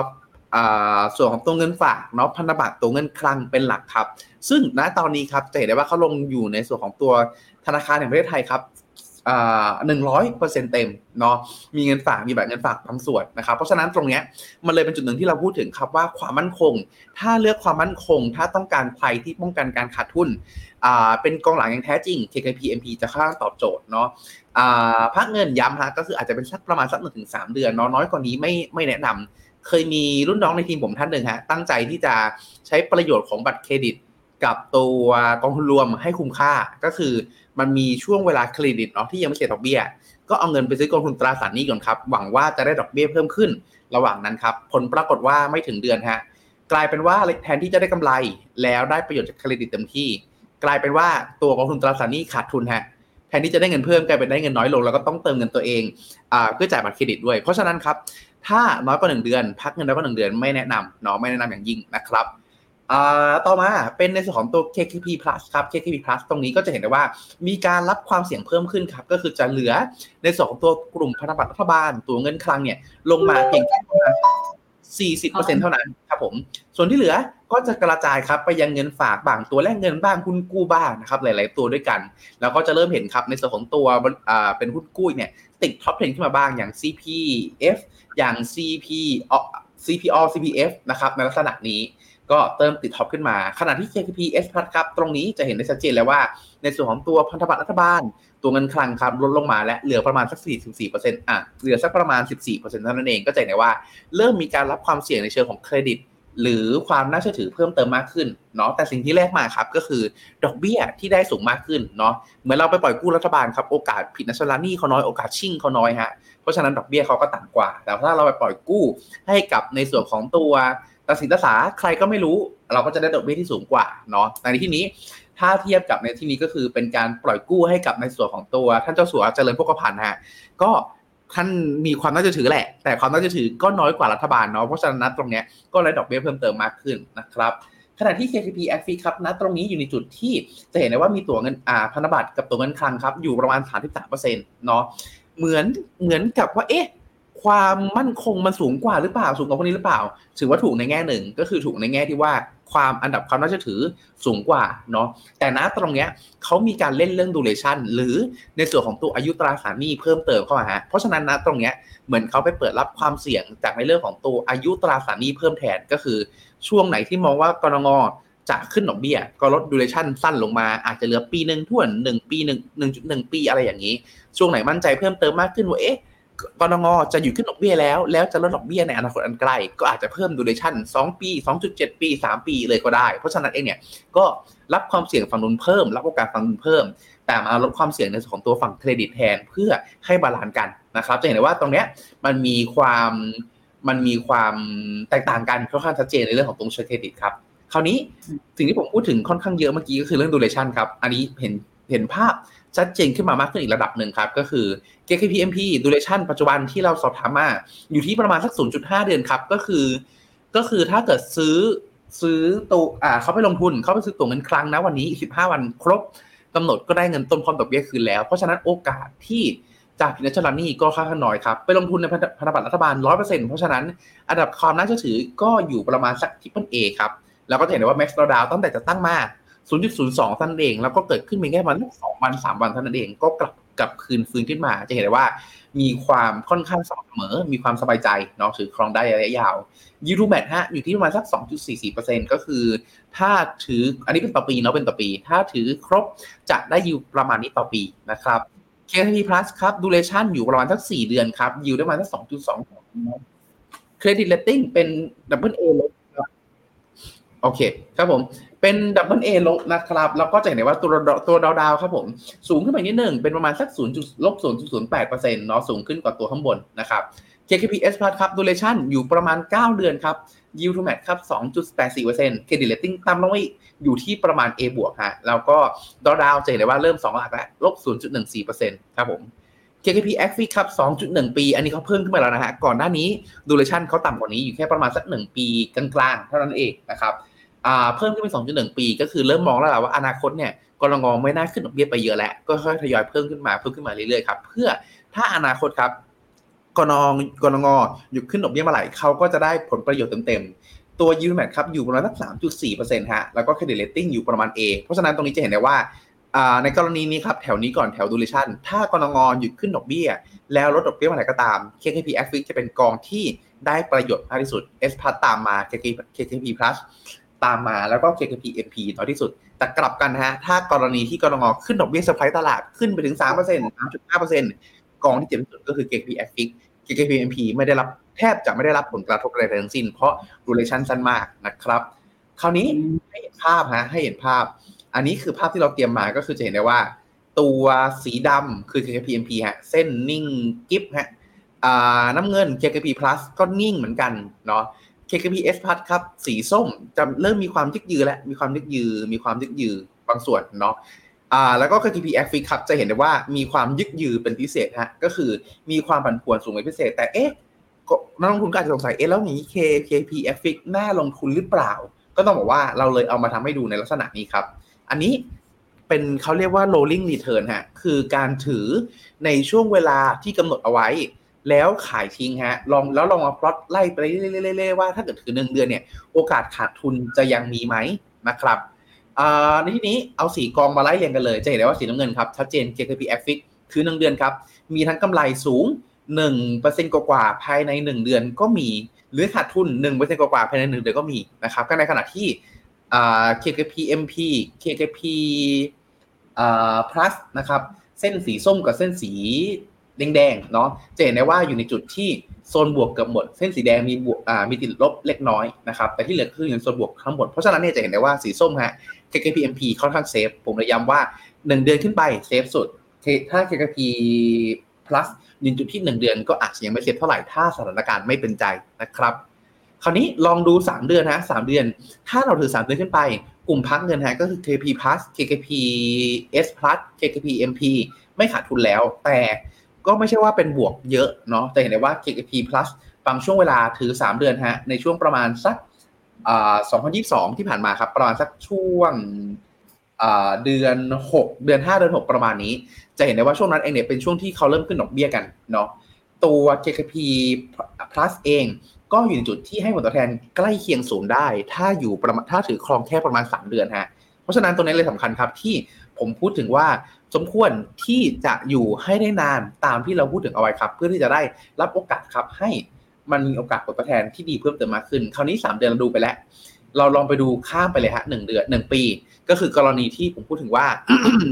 ส่วนของตัวเงินฝากเนาะพันธบัตรตัวเงินคลังเป็นหลักครับ ซึ่งณตอนนี้ครับจะเห็นได้ว่าเขาลงอยู่ในส่วนของตัวธนาคารแห่งประเทศไทยครับ หนึ่งร้อยเปอร์เซ็นเต็มเนาะมีเงินฝากมีแบบเงินฝากบางส่วนนะครับเพราะฉะนั้นตรงเนี้ยมันเลยเป็นจุดหนึ่งที่เราพูดถึงครับว่าความมั่นคง ถ้าเลือกความมั่นคง ถ้าต้องการภัยที่ป้องกันการขาดทุนอ่าเป็นกองหลังอย่างแท้จริง KKP MP จะค่าตอบโจทย์เนาะอ่าพักเงินย้ำฮะก็คืออาจจะเป็นสักประมาณสักหนึ่งถึงสามเดือนเนาะน้อยกว่านี้ไม่ไม่แนะนำเคยมีรุ่นน้องในทีมผมท่านหนึ่งฮะตั้งใจที่จะใช้ประโยชน์ของบัตรเครดิต กับตัวกองทุนรวมให้คุ้มค่าก็คือมันมีช่วงเวลาเครดิตเนาะที่ยังไม่เสียดอกเบี้ย ก็เอาเงินไปซื้อกองทุนตราสารหนี้ก่อนครับ หวังว่าจะได้ดอกเบี้ยเพิ่มขึ้น ระหว่างนั้นครับ ผลปรากฏว่าไม่ถึงเดือนฮะกลายเป็นว่าแทนที่จะได้กำไรแล้วได้ประโยชน์จากเครดิตเต็มที่ กลายเป็นว่าตัวกองทุนตราสารหนี้ขาดทุนฮะแทนที่จะได้เงินเพิ่มกลายเป็นได้เงินน้อยลงแล้วก็ต้องเติมเงินตัวเองเพื่อจ่ายบัตรเครดิตด้วย เพราะฉะนั้นครับถ้าน้อยกว่าหนึ่งเดือน พักเงินน้อยกว่าหนึ่งเดือนไม่แนะนำเนาะไม่แนะนำอย่างยิ่งนะครับ ต่อมาเป็นในส่วนของตัว KKP Plus ครับ KKP Plus ตรงนี้ก็จะเห็นได้ว่ามีการรับความเสี่ยงเพิ่มขึ้นครับ ก็คือจะเหลือในส่วนของตัวกลุ่มพันธบัตรรัฐบาล ตั๋วเงินคลังเนี่ยลงมาเพียงแค่ประมาณ40%เท่านั้นครับผม ส่วนที่เหลือก็จะกระจายครับไปยังเงินฝากบ้างตั๋วแลกเงินบ้างหุ้นกู้บ้างนะครับหลาย ๆ ตัวด้วยกัน แล้วก็จะเริ่มเห็นครับในส่วนของตัวเป็นหุ้นกู้เนี่ยติด top 10ขึ้นมาบ้างอย่าง CPF อย่าง CP CPO CPF นะครับในลักษณะนี้ ก็เติมติด top ขึ้นมา ขณะที่ KKP S Plus ครับ ตรงนี้จะเห็นได้ชัดเจนแล้วว่า ในส่วนของตัวพันธบัตรรัฐบาล ตัวเงินคลังครับลดลงมาและเหลือประมาณสัก 44%อะ เหลือสักประมาณ 14%เท่านั้นเอง ก็จะเห็นได้ว่า เริ่มมีการรับความเสี่ยงในเชิงของเครดิต หรือความน่าเชื่อถือเพิ่มเติมมากขึ้นเนาะ แต่สิ่งที่แรกมาครับก็คือดอกเบี้ยที่ได้สูงมากขึ้นเนาะ เหมือนเราไปปล่อยกู้รัฐบาลครับ โอกาสผิดนัชลานี่เขาน้อย โอกาสชิ่งเขาน้อยฮะ เพราะฉะนั้นดอกเบี้ยเขาก็ต่ำกว่า แต่ถ้าเราไปปล่อยกู้ให้กับในส่วนของตัว ตัดสินตัสาใครก็ไม่รู้ เราก็จะได้ดอกเบี้ยที่สูงกว่าเนาะในที่นี้ถ้าเทียบกับในที่นี้ก็คือเป็นการปล่อยกู้ให้กับในส่วนของตัว ท่านเจ้าสัวเจริญพกพันธ์ฮะก็ท่านมีความน่าจะถือแหละ แต่ความน่าจะถือก็น้อยกว่ารัฐบาลเนาะเพราะฉะนั้นตรงนี้ก็ได้ดอกเบี้ยเพิ่มเติมมากขึ้นนะครับขณะที่ KTP a f ครับณตรงนี้อยู่ในจุดที่จะเห็นได้ว่ามีตัวเงินอ่าพันธบัตรกับตัวเงินคลังครับอยู่ประมาณ 33%เนาะเหมือนเหมือนกับว่าเอ๊ะ ความมั่นคงมันสูงกว่าหรือเปล่าสูงกว่าพวกนี้หรือเปล่า ถือว่าถูกในแง่หนึ่งก็คือถูกในแง่ที่ว่าความอันดับความน่าเชื่อถือสูงกว่าเนาะแต่ณตรงเนี้ยเขามีการเล่นเรื่องดูเลชันหรือในส่วนของตัวอายุตราสารหนี้เพิ่มเติมเข้ามาฮะเพราะฉะนั้นณตรงเนี้ยเหมือนเขาไปเปิดรับความเสี่ยงจากในเรื่องของตัวอายุตราสารหนี้เพิ่มแทนก็คือ ช่วงไหนที่มองว่ากรงจะขึ้นดอกเบี้ยก็ลดดูเลชันสั้นลงมาอาจจะเหลือปีหนึ่งท่วนหนึ่งปีหนึ่งหนึ่งจุดหนึ่งปีอะไรอย่างนี้ ช่วงไหนมั่นใจเพิ่มเติมมากขึ้นว่าเอ๊ะ กนง.จะหยุดขึ้นดอกเบี้ยแล้ว แล้วจะลดดอกเบี้ยในอนาคตอันใกล้ก็อาจจะเพิ่ม duration 2 ปี 2.7 ปี 3 ปีเลยก็ได้ เพราะฉะนั้นเองเนี่ยก็รับความเสี่ยงฝั่งนู้นเพิ่ม รับโอกาสฝั่งนู้นเพิ่ม แต่มาลดความเสี่ยงในส่วนของตัวฝั่งเครดิตแทนเพื่อให้ balance กันนะครับ จะเห็นได้ว่าตรงเนี้ยมันมีความมันมีความแตกต่างกันค่อนข้างชัดเจนในเรื่องของตรงเชิงเครดิตครับ คราวนี้สิ่งที่ผมพูดถึงค่อนข้างเยอะเมื่อกี้ก็คือเรื่อง duration ครับ อันนี้เห็นเห็นภาพ ชัดเจนขึ้นมามากขึ้นอีกระดับหนึ่งครับ ก็คือ KKP MP duration ปัจจุบันที่เราสอบถามมาอยู่ที่ประมาณสัก 0.5 เดือนครับ ก็คือ ก็คือถ้าเกิดซื้อซื้อตัวอ่าเขาไปลงทุนเขาไปซื้อตั๋วเงินคลังนะวันนี้ 15 วันครบกำหนดก็ได้เงินต้นพร้อมดอกเบี้ยคืนแล้ว เพราะฉะนั้นโอกาสที่จะพินาศล่ะเนี่ยก็ค่อนข้างน้อยครับ ไปลงทุนในพันธบัตรรัฐบาล 100%เพราะฉะนั้นอันดับความน่าเชื่อถือก็อยู่ประมาณสัก triple A ครับ แล้วก็เห็นได้ว่า Max Drawdown ตั้งแต่จะตั้งมา 0.02ท่านเอง แล้วก็เกิดขึ้นเพียงแค่วันสองวันสามวันท่านั้นเอง ก็กลับกลับคืนฟื้นขึ้นมา จะเห็นได้ว่า มีความค่อนข้างสม่ำเสมอ มีความสบายใจเนาะถือครองได้ระยะยาวยูทูแมทฮะอยู่ที่ประมาณสัก 2.44%ก็คือ ถ้าถืออันนี้เป็นต่อปีเนาะเป็นต่อปี ถ้าถือครบจะได้ยูประมาณนี้ต่อปีนะครับ KTP Plus ครับดูเลชั่นอยู่ประมาณสัก 4 เดือนครับยูได้ประมาณสัก 2.2 credit rating เป็น double A ลบ โอเคครับผมเป็น double A ลบนะครับแล้วก็จะเห็นได้ว่าตัวตัวดาวดาวครับผมสูงขึ้นไปนิดหนึ่งเป็นประมาณสัก0จุดลบ0.08%เปอร์เซ็นต์เนาะสูงขึ้นกว่าตัวข้างบนนะครับ KKP S Plus ครับ duration อยู่ประมาณ 9 เดือนครับ yield to mat ครับ 2.84% credit rating ต่ำลงไปอยู่ที่ประมาณ A บวกฮะแล้วก็ดาวดาวจะเห็นได้ว่าเริ่ม 2 หลักแล้วลบ 0.14%ครับผม KKP ACT FI ครับ 2.1 ปี อันนี้เขาเพิ่มขึ้นมาแล้วนะฮะ ก่อนหน้านี้ duration เขาต่ำกว่านี้อยู่แค่ประมาณสัก 1 ปีกลางๆ เท่านั้นเองนะครับ เพิ่มขึ้นเป็น 2.1 ปี ก็คือเริ่มมองแล้วแหละว่าอนาคตเนี่ยกนง.ไม่น่าขึ้นดอกเบี้ยไปเยอะแล้วก็ค่อยทยอยเพิ่มขึ้นมาเพิ่มขึ้นมาเรื่อยๆครับเพื่อถ้าอนาคตครับกนง. กนง.หยุดขึ้นดอกเบี้ยเมื่อไหร่เขาก็จะได้ผลประโยชน์เต็มๆ ตัว yield to mat ครับอยู่ประมาณสัก3.4%ฮะแล้วก็ credit rating อยู่ประมาณ A เพราะฉะนั้นตรงนี้จะเห็นได้ว่าในกรณีนี้ครับแถวนี้ก่อนแถวดูเลชันถ้ากรงงหยุดขึ้นดอกเบี้ย แล้วลดดอกเบี้ยมื่อไหร่ก็ตาม KKP a f i x จะเป็นกองที่ได้ประโยชน์มากที่สุด S plus ตามมา KKP plus ตามมาแล้วก็ KKP MP น้อยที่สุด แต่กลับกันฮะ ถ้ากรณีที่กรงงขึ้นดอกเบี้ยเซอร์ไพรส์ตลาดขึ้นไปถึง 3% 3.5%กองที่เจ็บที่สุดก็คือ KKP a f i x KKP MP ไม่ได้รับแทบจะไม่ได้รับผลกระทบอะไรทั้งสิ้น เพราะดูเลชันสั้นมากนะครับ คราวนี้ให้เห็นภาพฮะให้เห็นภาพ อันนี้คือภาพที่เราเตรียมมาก็คือจะเห็นได้ว่า ตัวสีดำคือ KKPMP ฮะเส้นนิ่งกิฟฮะน้ำเงิน KKP plus ก็นิ่งเหมือนกันเนาะ KKP S plus ครับ สีส้มจะเริ่มมีความยึกยือแล้วมีความยึกยือ มีความยึกยือบางส่วนเนาะอ่าแล้วก็ KKP f ฟ i ครับจะเห็นได้ว่ามีความยึกยือเป็นพิเศษฮะก็คือมีความผันผวนสูงเป็นพิเศษ แต่เอ๊ะนักลงทุนก็อาจจะสงสัยเอ๊ะแล้วนี้ KKP f ฟ i น่าลงทุนหรือเปล่า ก็ต้องบอกว่าเราเลยเอามาทำให้ดูในลักษณะนี้ครับ อันนี้เป็นเขาเรียกว่า rolling return ฮะคือการถือในช่วงเวลาที่กำหนดเอาไว้ แล้วขายทิ้งฮะ ลองแล้วลองมาพลอตไล่ไปเรื่อยๆว่าถ้าเกิดถือหนึ่งเดือนเนี่ย โอกาสขาดทุนจะยังมีไหมนะครับในที่นี้เอาสีกองมาไล่เรียงกันเลย จะเห็นได้ว่าสีน้ำเงินครับชัดเจน KKP a f i x คือหนึ่งเดือนครับ มีทั้งกำไรสูง 1%กว่าภายใน 1 เดือนก็มี หรือขาดทุน 1%กว่าภายใน 1 เดือนก็มีนะครับก็ในขณะที่ KKP MP KKP plus นะครับ เส้นสีส้มกับเส้นสี แดงๆเนาะจะเห็นได้ว่าอยู่ในจุดที่โซนบวกเกือบหมด เส้นสีแดงมีบวกมีติดลบเล็กน้อยนะครับแต่ที่เหลือคืออยู่ในโซนบวกทั้งหมด เพราะฉะนั้นเนี่ยจะเห็นได้ว่าสีส้มฮะ KKPMP ค่อนข้างเซฟผมเลยย้ำว่า 1 เดือนขึ้นไปเซฟสุดถ้า KKP plus ยืนจุดที่ 1 เดือนก็อาจจะยังไม่เซฟเท่าไหร่ถ้าสถานการณ์ไม่เป็นใจนะครับ คราวนี้ลองดู 3 เดือนนะ3เดือน ถ้าเราถือ 3 เดือนขึ้นไป กลุ่มพักเงินฮะก็คือ KP plus KKP S plus KKP MP ไม่ขาดทุนแล้วแต่ ก็ไม่ใช่ว่าเป็นบวกเยอะเนาะแต่เห็นได้ว่า KKP plus บางช่วงเวลาถือ 3 เดือนฮะ ในช่วงประมาณสัก2022 ที่ผ่านมาครับ ประมาณสักช่วงเดือน 6 เดือน 5 เดือน 6 ประมาณนี้ จะเห็นได้ว่าช่วงนั้นเองเนี่ยเป็นช่วงที่เขาเริ่มขึ้นดอกเบี้ยกันเนาะตัว KKP plus เองก็อยู่ในจุดที่ให้ผลตอบแทนใกล้เคียงศูนย์ได้ ถ้าอยู่ประมาณถ้าถือครองแค่ประมาณ 3 เดือนฮะ เพราะฉะนั้นตัวนี้เลยสำคัญครับที่ผมพูดถึงว่า สมควรที่จะอยู่ให้ได้นานตามที่เราพูดถึงเอาไว้ครับ เพื่อที่จะได้รับโอกาสครับให้มันมีโอกาสผลตอบแทนที่ดีเพิ่มเติมมากขึ้น คราวนี้ 3 เดือนเราดูไปแล้ว เราลองไปดูข้ามไปเลยฮะหนึ่งเดือนหนึ่งปี ก็คือกรณีที่ผมพูดถึงว่า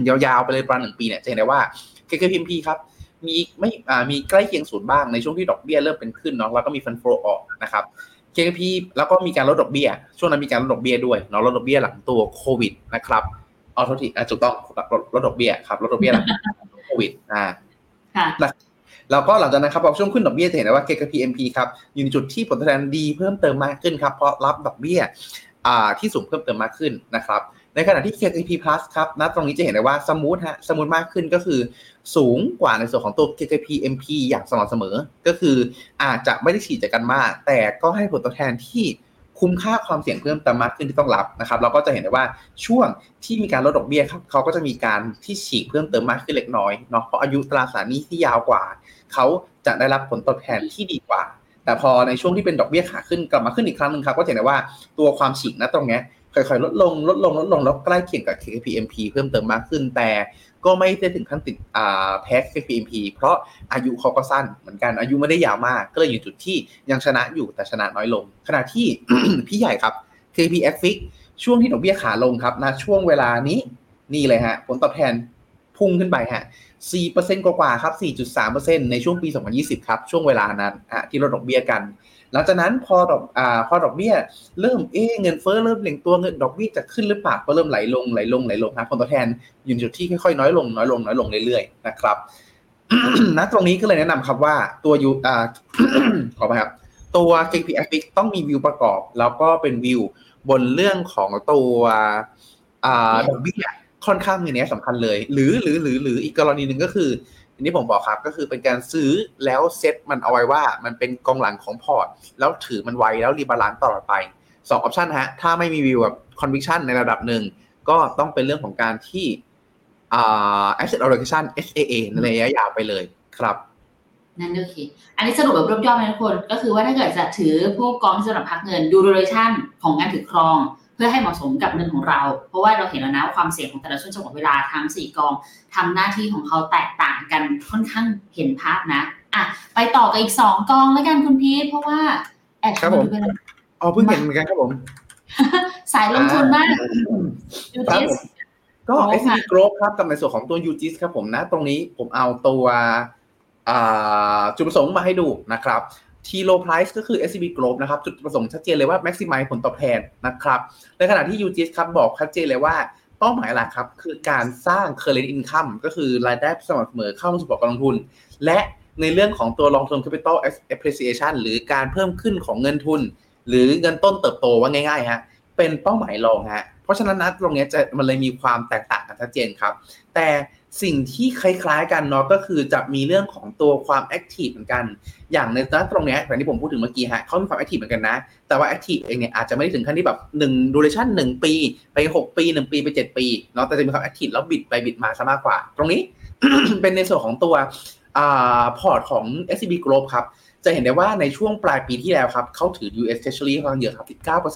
ยาวๆไปเลยประมาณหนึ่งปีเนี่ยจะเห็นได้ว่า KKPMP ครับมีไม่มีใกล้เคียงศูนย์บ้างในช่วงที่ดอกเบี้ยเริ่มเป็นขึ้นเนาะแล้วก็มีฟันโฟออกนะครับ KKP แล้วก็มีการลดดอกเบี้ย ช่วงนั้นมีการลดดอกเบี้ยด้วยเนาะลดดอกเบี้ยหลังตัวโควิดนะครับ ออโทษทีถูกต้องลดดอกเบี้ยครับลดดอกเบี้ยหลังโควิดอ่าแล้วก็หลังจากนั้นครับพอช่วงขึ้นดอกเบี้ยจะเห็นได้ว่า KKP MP ครับอยู่ในจุดที่ผลตอบแทนดีเพิ่มเติมมากขึ้นครับเพราะรับดอกเบี้ยที่สูงเพิ่มเติมมากขึ้นนะครับในขณะที่ KKP S Plus ครับณตรงนี้จะเห็นได้ว่า smooth ฮะ smooth มากขึ้นก็คือสูงกว่าในส่วนของตัว KKP MP อย่างสม่ำเสมอ ก็คืออาจจะไม่ได้ฉีกจากกันมาก แต่ก็ให้ผลตอบแทนที่ คุ้มค่าความเสี่ยงเพิ่มเติมมากขึ้นที่ต้องรับนะครับเราก็จะเห็นได้ว่าช่วงที่มีการลดดอกเบี้ยครับเขาก็จะมีการที่ฉีกเพิ่มเติมมากขึ้นเล็กน้อยเนาะเพราะอายุตราสารนี้ที่ยาวกว่า เขาจะได้รับผลตอบแทนที่ดีกว่า แต่พอในช่วงที่เป็นดอกเบี้ยขาขึ้นกลับมาขึ้นอีกครั้งหนึ่งครับก็เห็นได้ว่าตัวความฉีกนะตรงนี้ค่อยๆลดลงลดลงลดลงแล้วใกล้เคียงกับ KPMP เพิ่มเติมมากขึ้นแต่ ก็ไม่ได้ถึงขั้นติดแพ้ KPMP เพราะอายุเขาก็สั้นเหมือนกันอายุไม่ได้ยาวมาก ก็เลยอยู่จุดที่ยังชนะอยู่แต่ชนะน้อยลง ขณะที่พี่ใหญ่ครับ KPF Fix ช่วงที่ดอกเบี้ยขาลงครับนะช่วงเวลานี้นี่เลยฮะผลตอบแทนพุ่งขึ้นไปฮะ 4%กว่าๆครับ 4.3%ในช่วงปี 2020 ครับ ช่วงเวลานั้นที่ลดดอกเบี้ยกัน หลังจากนั้นพอดอกอ่าพอดอกเบี้ยเริ่มเอ๊เงินเฟ้อเริ่มเหล่งตัวเงินดอกเบี้ยจะขึ้นหรือเปล่าก็เริ่มไหลลงไหลลงไหลลงครับผลตอบแทนอยู่จุดที่ค่อยๆน้อยลงน้อยลงน้อยลงเรื่อยๆนะครับณตรงนี้ก็เลยแนะนำครับว่าตัวยูอ่าขออภัยครับตัว KP f x ต้องมีวิวประกอบ แล้วก็เป็นวิวบนเรื่องของตัวอ่าดอกเบี้ยค่อนข้างมีเนี้ยสำคัญเลย หรือหรือหรือหรืออีกกรณีหนึ่งก็คือ อันนี้ผมบอกครับก็คือเป็นการซื้อแล้วเซ็ตมันเอาไว้ว่ามันเป็นกองหลังของพอร์ต แล้วถือมันไว้แล้ว rebalance ตลอดไป2 option ฮะถ้าไม่มีวิวแบบ conviction ในระดับหนึ่ง ก็ต้องเป็นเรื่องของการที่ asset allocation SAA ในระยะยาวไปเลยครับนั่นก็คืออันนี้สรุปแบบรวบยอดนะทุกคน ก็คือว่าถ้าเกิดจะถือพวกกองที่สำหรับพักเงินดูดูเรชั่นของการถือครอง พื่อให้เหมาะสมกับเงินของเรา เพราะว่าเราเห็นแล้วนะว่าความเสี่ยงของแต่ละช่วงจังหวะเวลาทั้ง4กองทำหน้าที่ของเขาแตกต่างกันค่อนข้างเห็นภาพนะอะไปต่อกับอีก2กองแล้วกันคุณพีทเพราเพราะว่าแอดครับผมอ๋อเพิ่งเห็นเหมือนกันครับผม สายลงทุนมากยูครับจิสผมก็ Growth S C B Growth ครับกับในส่วนของตัว u g i s ครับผมนะ ตรงนี้ผมเอาตัวอ่าจุดประสงค์มาให้ดูนะครับ T low price ก็คือ S C B Growth นะครับ จุดประสงค์ชัดเจนเลยว่า maximize ผลตอบแทนนะครับ ในขณะที่ UGS ครับบอกชัดเจนเลยว่าเป้าหมายหลักครับ คือการสร้าง current income ก็คือรายได้สม่ำเสมอเข้ามาสู่กองการลงทุน และในเรื่องของตัว long term capital appreciation หรือการเพิ่มขึ้นของเงินทุน หรือเงินต้นเติบโตว่าง่ายๆฮะเป็นเป้าหมายรองฮะเพราะฉะนั้นนะตรงนี้จะมันเลยมีความแตกต่างกันชัดเจนครับ แต่ สิ่งที่คล้ายๆกันเนาะก็คือจะมีเรื่องของตัวความ active เหมือนกัน อย่างในตรงนี้อย่างที่ผมพูดถึงเมื่อกี้ฮะเขามีความ active เหมือนกันนะ แต่ว่า active เองเนี่ยอาจจะไม่ได้ถึงขั้นที่แบบหนึ่ง duration หนึ่งปี ไป 6 ปี 1 ปีไป 7 ปีเนาะแต่จะมีความ active แล้วบิดไปบิดมาซะมากกว่า ตรงนี้เป็นในส่วนของตัวอพอร์ตของ SCB Group ครับจะเห็นได้ว่าในช่วงปลายปีที่แล้วครับเขาถือ US Treasury ค่อนข้างเยอะครับ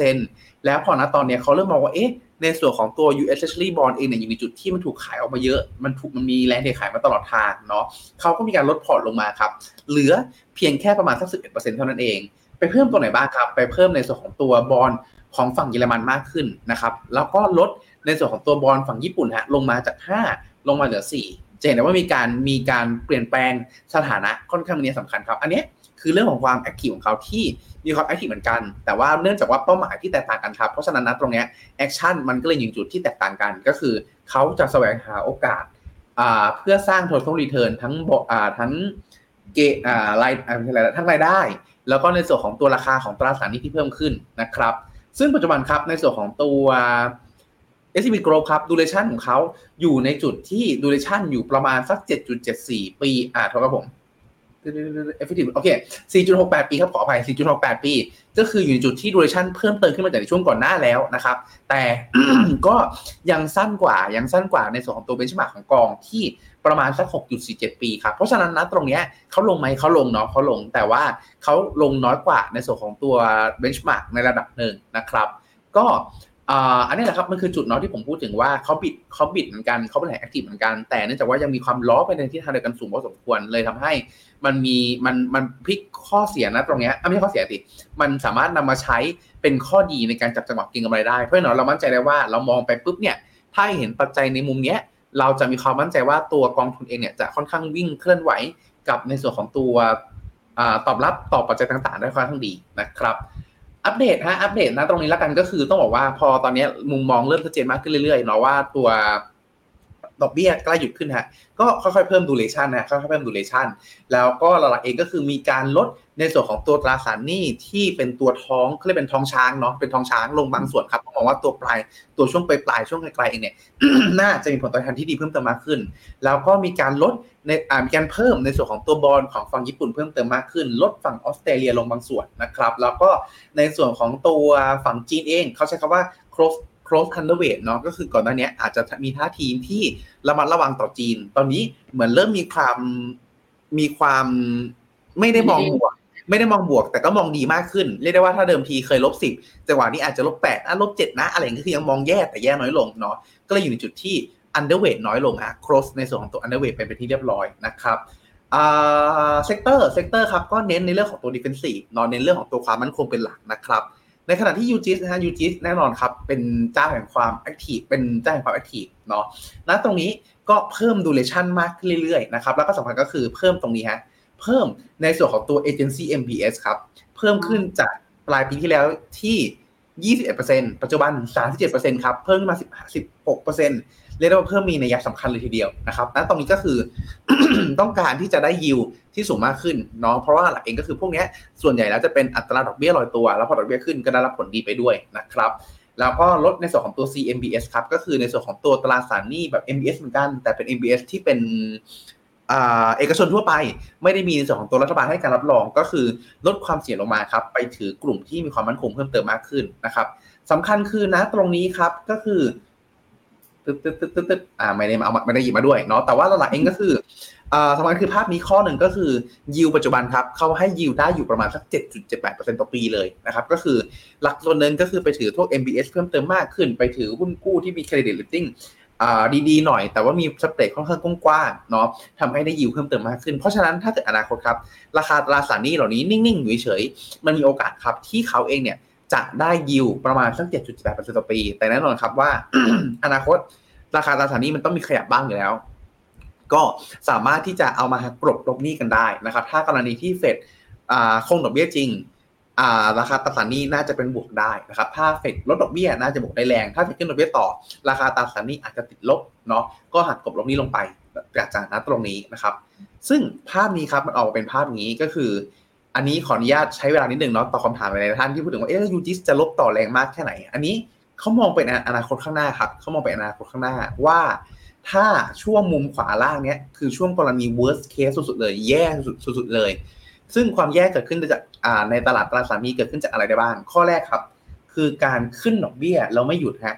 19%แล้วพอณตอนเนี้ยเขาเริ่มมองว่าเอ๊ะ ในส่วนของตัว US Treasury Bond เองเนี่ยอยู่ในจุดที่มันถูกขายออกมาเยอะ มันถูกมันมีแรงเทขายมาตลอดทางเนาะเขาก็มีการลดพอร์ตลงมาครับ เหลือเพียงแค่ประมาณสัก11%เท่านั้นเอง ไปเพิ่มตัวไหนบ้างครับ ไปเพิ่มในส่วนของตัวบอลของฝั่งเยอรมันมากขึ้นนะครับ แล้วก็ลดในส่วนของตัวบอลฝั่งญี่ปุ่นฮะลงมาจาก5ลงมาเหลือ4จะเห็นได้ว่ามีการมีการเปลี่ยนแปลงสถานะค่อนข้างมีนัยสำคัญครับ อันนี้คือเรื่องของความ active ของเขาที่ มีความ active เหมือนกัน แต่ว่าเนื่องจากว่าเป้าหมายที่แตกต่างกันครับ เพราะฉะนั้นนะตรงนี้ action มันก็เลยอยู่จุดที่แตกต่างกัน ก็คือเขาจะแสวงหาโอกาสเพื่อสร้าง total return ทั้งทั้งเกอ่ารายอะไรทั้งรายได้ แล้วก็ในส่วนของตัวราคาของตราสารหนี้ที่เพิ่มขึ้นนะครับ ซึ่งปัจจุบันครับในส่วนของตัว SCB Group ครับ duration ของเขาอยู่ในจุดที่ duration อยู่ประมาณสัก 7.74 ปี อ่าโทษครับผม effective โอเค 4.68 ปีครับขออภัย 4.68 ปี ก็คืออยู่ในจุดที่ duration เพิ่มเติมขึ้นมาจากในช่วงก่อนหน้าแล้วนะครับ แต่ก็ยังสั้นกว่า ยังสั้นกว่าในส่วนของตัว benchmark ของกองที่ประมาณสัก 6.47 ปีครับ เพราะฉะนั้นนะตรงเนี้ยเขาลงไหมเขาลงเนาะเขาลง แต่ว่าเขาลงน้อยกว่าในส่วนของตัว benchmark ในระดับหนึ่งนะครับ ก็ อันนี้แหละครับมันคือจุดเนาะที่ผมพูดถึงว่าเขาบิดเขาบิดเหมือนกันเขาเป็นแหล่งแอคทีฟเหมือนกัน แต่เนื่องจากว่ายังมีความล้อไปในทิศทางเดียวกันสูงพอสมควรเลยทำให้ มันมีมันมันพลิกข้อเสียนะตรงนี้ไม่ใช่ข้อเสียสิมันสามารถนำมาใช้เป็นข้อดีในการจับจังหวะก็งกำไรได้เพราะนั้นเรามั่นใจได้ว่าเรามองไปปุ๊บเนี่ยถ้าเห็นปัจจัยในมุมเนี้ยเราจะมีความมั่นใจว่าตัวกองทุนเองเนี่ยจะค่อนข้างวิ่งเคลื่อนไหวกับในส่วนของตัวตอบรับต่อปัจจัยต่างๆ ได้ค่อนข้างดีนะครับ อัปเดตฮะอัปเดตนะตรงนี้แล้วกันก็คือต้องบอกว่าพอตอนนี้มุมมองเริ่มชัดเจนมากขึ้นเรื่อยๆเนาะว่าตัว ดอกเบี้ยใกล้หยุดขึ้นฮะก็ค่อยๆเพิ่มดูเลชันนะค่อยๆเพิ่มดูเลชันแล้วก็หลักๆเองก็คือมีการลดในส่วนของตัวตราสารหนี้ที่เป็นตัวท้องเขาเรียกเป็นท้องช้างเนาะเป็นท้องช้างลงบางส่วนครับมองว่าตัวปลายตัวช่วงปลายปลายช่วงไกลๆเองเนี่ยน่าจะมีผลตอบแทนที่ดีเพิ่มเติมมากขึ้น แล้วก็มีการลดในอ่ามีการเพิ่มในส่วนของตัวบอลของฝั่งญี่ปุ่นเพิ่มเติมมากขึ้น ลดฝั่งออสเตรเลียลงบางส่วนนะครับ แล้วก็ในส่วนของตัวฝั่งจีนเองเขาใช้คำว่า cross cross counterweight เนาะก็คือก่อนหน้านี้อาจจะมีท่าทีที่ระมัดระวังต่อจีน ตอนนี้เหมือนเริ่มมีความมีความไม่ได้มองบวก ไม่ได้มองบวก แต่ก็มองดีมากขึ้น เรียกได้ว่าถ้าเดิมทีเคยลบสิบจังหวะนี้อาจจะลบแปดอะลบเจ็ดนะ อะไรก็คือยังมองแย่แต่แย่น้อยลงเนาะก็เลยอยู่ในจุดที่ underweight น้อยลงอะ cross ในส่วนของตัว underweight เป็นไปที่เรียบร้อยนะครับอ่า sector sector ครับก็เน้นในเรื่องของตัว defensive เนาะเน้นเรื่องของตัวความมั่นคงเป็นหลักนะครับ ในขณะที่ UGIS นะฮะ UGIS แน่นอนครับ เป็นเจ้าแห่งความ active เป็นเจ้าแห่งความ active เนาะณตรงนี้ก็เพิ่ม duration มากขึ้นเรื่อยๆนะครับแล้วก็สำคัญก็คือเพิ่มตรงนี้ฮะเพิ่มในส่วนของตัวเอเจนซี่ MBS ครับ เพิ่มขึ้นจากปลายปีที่แล้วที่ 21%ปัจจุบัน 37%ครับ เพิ่มมา16% เรียกได้ว่าเพิ่มมีนัยสำคัญเลยทีเดียวนะครับณตรงนี้ก็คือต้องการที่จะได้ยิวที่สูงมากขึ้นเนาะเพราะว่าหลักเองก็คือพวกนี้ส่วนใหญ่แล้วจะเป็นอัตราดอกเบี้ยลอยตัว แล้วพอดอกเบี้ยขึ้นก็ได้รับผลดีไปด้วยนะครับแล้วก็ลดในส่วนของตัว CMBS ครับก็คือในส่วนของตัวตราสารหนี้แบบ MBS เหมือนกัน แต่เป็น MBS ที่เป็นเอกชนทั่วไปไม่ได้มีในส่วนของตัวรัฐบาลให้การรับรองก็คือลดความเสี่ยงลงมาครับไปถือกลุ่มที่มีความมั่นคงเพิ่มเติมมากขึ้นนะครับสำคัญคือนะตรงนี้ครับก็คือ ตึ๊ดตึ๊ดตึ๊ดตึ๊ดอ่าไม่ได้มาเอาไม่ได้หยิบมาด้วยเนาะแต่ว่าหลักเองก็คืออ่าสำคัญคือภาพนี้ข้อหนึ่งก็คือยิวปัจจุบันครับเขาให้ยิวได้อยู่ประมาณสัก 7.78%ต่อปีเลยนะครับก็คือหลักส่วนหนึ่งก็คือไปถือพวก MBS เพิ่มเติมมากขึ้น ไปถือหุ้นกู้ที่มี credit ratingดีๆหน่อย แต่ว่ามีสเปรดค่อนข้างกว้างๆเนาะทำให้ได้ยิวเพิ่มเติมมากขึ้น เพราะฉะนั้นถ้าเกิดอนาคตครับ ราคาตราสารหนี้เหล่านี้นิ่งๆอยู่เฉยๆมันมีโอกาสครับที่เขาเองเนี่ย จะได้ยิวประมาณสัก 7.8%ต่อปี แต่แน่นอนครับว่า อนาคตราคาตราสารนี้มันต้องมีขยับบ้างอยู่แล้ว ก็สามารถที่จะเอามากรบลบหนี้กันได้นะครับ ถ้ากรณีที่เฟดคงดอกเบี้ยจริงราคาตราสารนี้น่าจะเป็นบวกได้นะครับ ถ้าเฟดลดดอกเบี้ยน่าจะบวกได้แรง ถ้าเฟดขึ้นดอกเบี้ยต่อ ราคาตราสารนี้อาจจะติดลบเนาะ ก็หักกบลบนี้ลงไปจากจากนั้นตรงนี้นะครับ ซึ่งภาพนี้ครับมันออกเป็นภาพนี้ก็คือ อันนี้ขออนุญาตใช้เวลานิดนึงเนาะตอบคาถามในท่านที่พูดถึงว่าเอ๊ะยูจิสจะลบต่อแรงมากแค่ไหน อันนี้เขามองเป็นอนาคตข้างหน้าครับเขามองเป็นอนาคตข้างหน้าว่าถ้าช่วงมุมขวาล่างเนี้ยคือช่วงกรณี worst case สุดๆเลย แย่สุดๆเลย ซึ่งความแย่เกิดขึ้นจากในตลาดตราสารนี้เกิดขึ้นจากอะไรได้บ้าง ข้อแรกครับ คือการขึ้นดอกเบี้ยเราไม่หยุดฮะ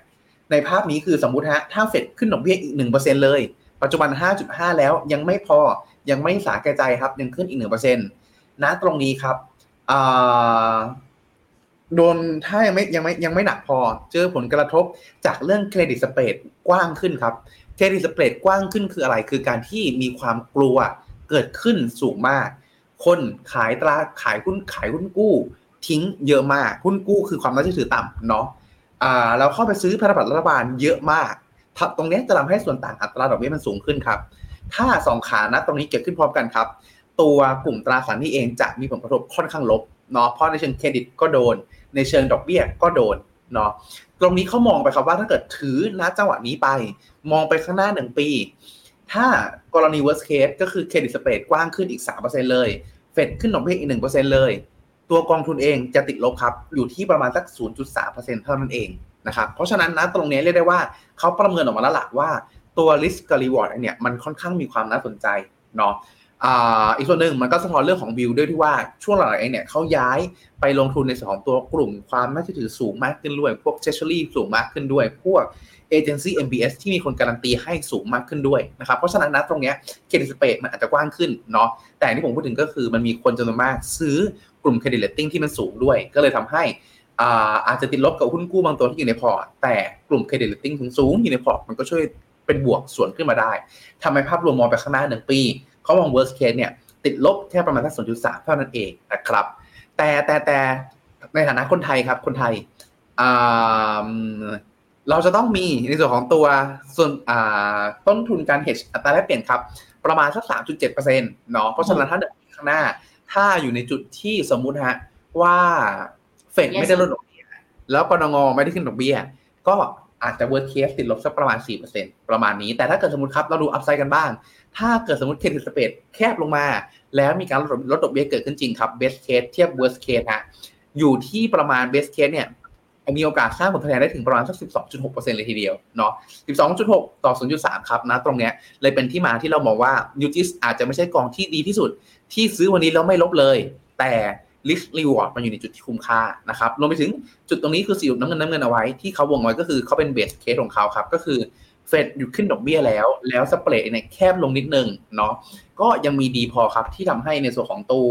ในภาพนี้คือสมมุติฮะถ้าเฟดขึ้นดอกเบี้ยอีกหนึ่งเปอร์เซ็นเลย ปัจจุบัน 5.5 แล้วยังไม่พอยังไม่สาแก่ใจครับยังขึ้นอีกห นึ่งเปอร์เซ็นต์นะตรงนี้ครับโดนถ้ายังไม่ยังไม่ยังไม่หนักพอ เจอผลกระทบจากเรื่องเครดิตสเปดกว้างขึ้นครับเครดิตสเปดกว้างขึ้นคืออะไร คือการที่มีความกลัวเกิดขึ้นสูงมาก คนขายตราขายหุ้นขายหุ้นกู้ ทิ้งเยอะมากหุ้นกู้คือความน่าเชื่อถือต่ำเนาะอ่าเราเข้าไปซื้อพันธบัตรรัฐบาลเยอะมากตรงนี้จะทำให้ส่วนต่างอัตราดอกเบี้ยมันสูงขึ้นครับ ถ้าสองขานะตรงนี้เกิดขึ้นพร้อมกันครับ ตัวกลุ่มตราสารนี้เองจะมีผลกระทบค่อนข้างลบเนาะเพราะในเชิงเครดิตก็โดน ในเชิงดอกเบี้ยก็โดนเนาะตรงนี้เขามองไปครับว่าถ้าเกิดถือณจังหวะนี้ไป มองไปข้างหน้าหนึ่งปี ถ้ากรณี worst case ก็คือเครดิตสเปดกว้างขึ้นอีก 3%เลย เฟดขึ้นดอกเบี้ยอีก 1%เลย ตัวกองทุนเองจะติดลบครับ อยู่ที่ประมาณสัก 0.3%เท่านั้นเองนะครับเพราะฉะนั้นนะตรงนี้เรียกได้ว่าเขาประเมินออกมาแล้วล่ะว่าตัว risk กับ reward เนี่ยมันค่อนข้างมีความน่าสนใจเนาะ อีกส่วนหนึ่งมันก็สะท้อนเรื่องของวิวด้วยที่ว่าช่วงหลังๆเองเนี่ยเขาย้ายไปลงทุนในส่วนของตัวกลุ่มความน่าเชื่อถือสูงมากขึ้นด้วย พวกเชช s รี่สูงมากขึ้นด้วย พวกagency MBS ที่มีคนการันตีให้สูงมากขึ้นด้วยนะครับ เพราะฉะนั้นนะตรงเนี้ย credit spread มันอาจจะกว้างขึ้นเนาะแต่ที่ผมพูดถึงก็คือมันมีคนจำนวนมากซื้อกลุ่ม credit rating ที่มันสูงด้วย ก็เลยทำให้อาจจะติดลบกับหุ้นกู้บางตัวที่อยู่ในพอร์ตแต่กลุ่ม credit rating สูงอยู่ในพอร์ตมันก็ช่วยเป็นบวกส่วนขึ้นมาได้ทำให้ภาพรวมมองไปข้างหน้าหนึ่งปี เขามอง worst case เนี่ยติดลบแค่ประมาณสัก0.3 เท่านั้นเองนะครับ แต่แต่แต่ในฐานะคนไทยครับ คนไทย เราจะต้องมีในส่วนของตัวส่วนต้นทุนการ hedge อัตราแลกเปลี่ยนครับ ประมาณสัก 3.7%เนาะเพราะฉะนั้นถ้าเดินข้างหน้า ถ้าอยู่ในจุดที่สมมุติฮะว่าเฟดไม่ได้ลดดอกเบี้ยแล้วปนงไม่ได้ขึ้นดอกเบี้ย ก็อาจจะ worst case ติดลบสักประมาณ 4%ประมาณนี้ แต่ถ้าเกิดสมมติครับ เราดูอัพไซด์กันบ้าง ถ้าเกิดสมมติเครดิตสเปดแคบลงมา แล้วมีการลดลดดอกเบี้ยเกิดขึ้นจริงครับ best case เทียบ worst case ฮะอยู่ที่ประมาณ best case เนี่ยมีโอกาสสร้างผลตอบแทนได้ถึงประมาณสัก 12.6%เลยทีเดียวเนาะ 12.6 ต่อ 0.3 ครับนะตรงเนี้ยเลยเป็นที่มาที่เรามองว่ายูจิสอาจจะไม่ใช่กองที่ดีที่สุด ที่ซื้อวันนี้แล้วไม่ลบเลย แต่ risk reward มันอยู่ในจุดที่คุ้มค่านะครับรวมไปถึงจุดตรงนี้คือสีน้ำเงินน้ำเงินเอาไว้ที่เขาวงไว้ก็คือเขาเป็นเบสเคสของเขาครับก็คือ เฟดหยุดขึ้นดอกเบี้ยแล้ว แล้วสเปรดเนี่ยแคบลงนิดนึงเนาะก็ยังมีดีพอครับที่ทำให้ในส่วนของตัว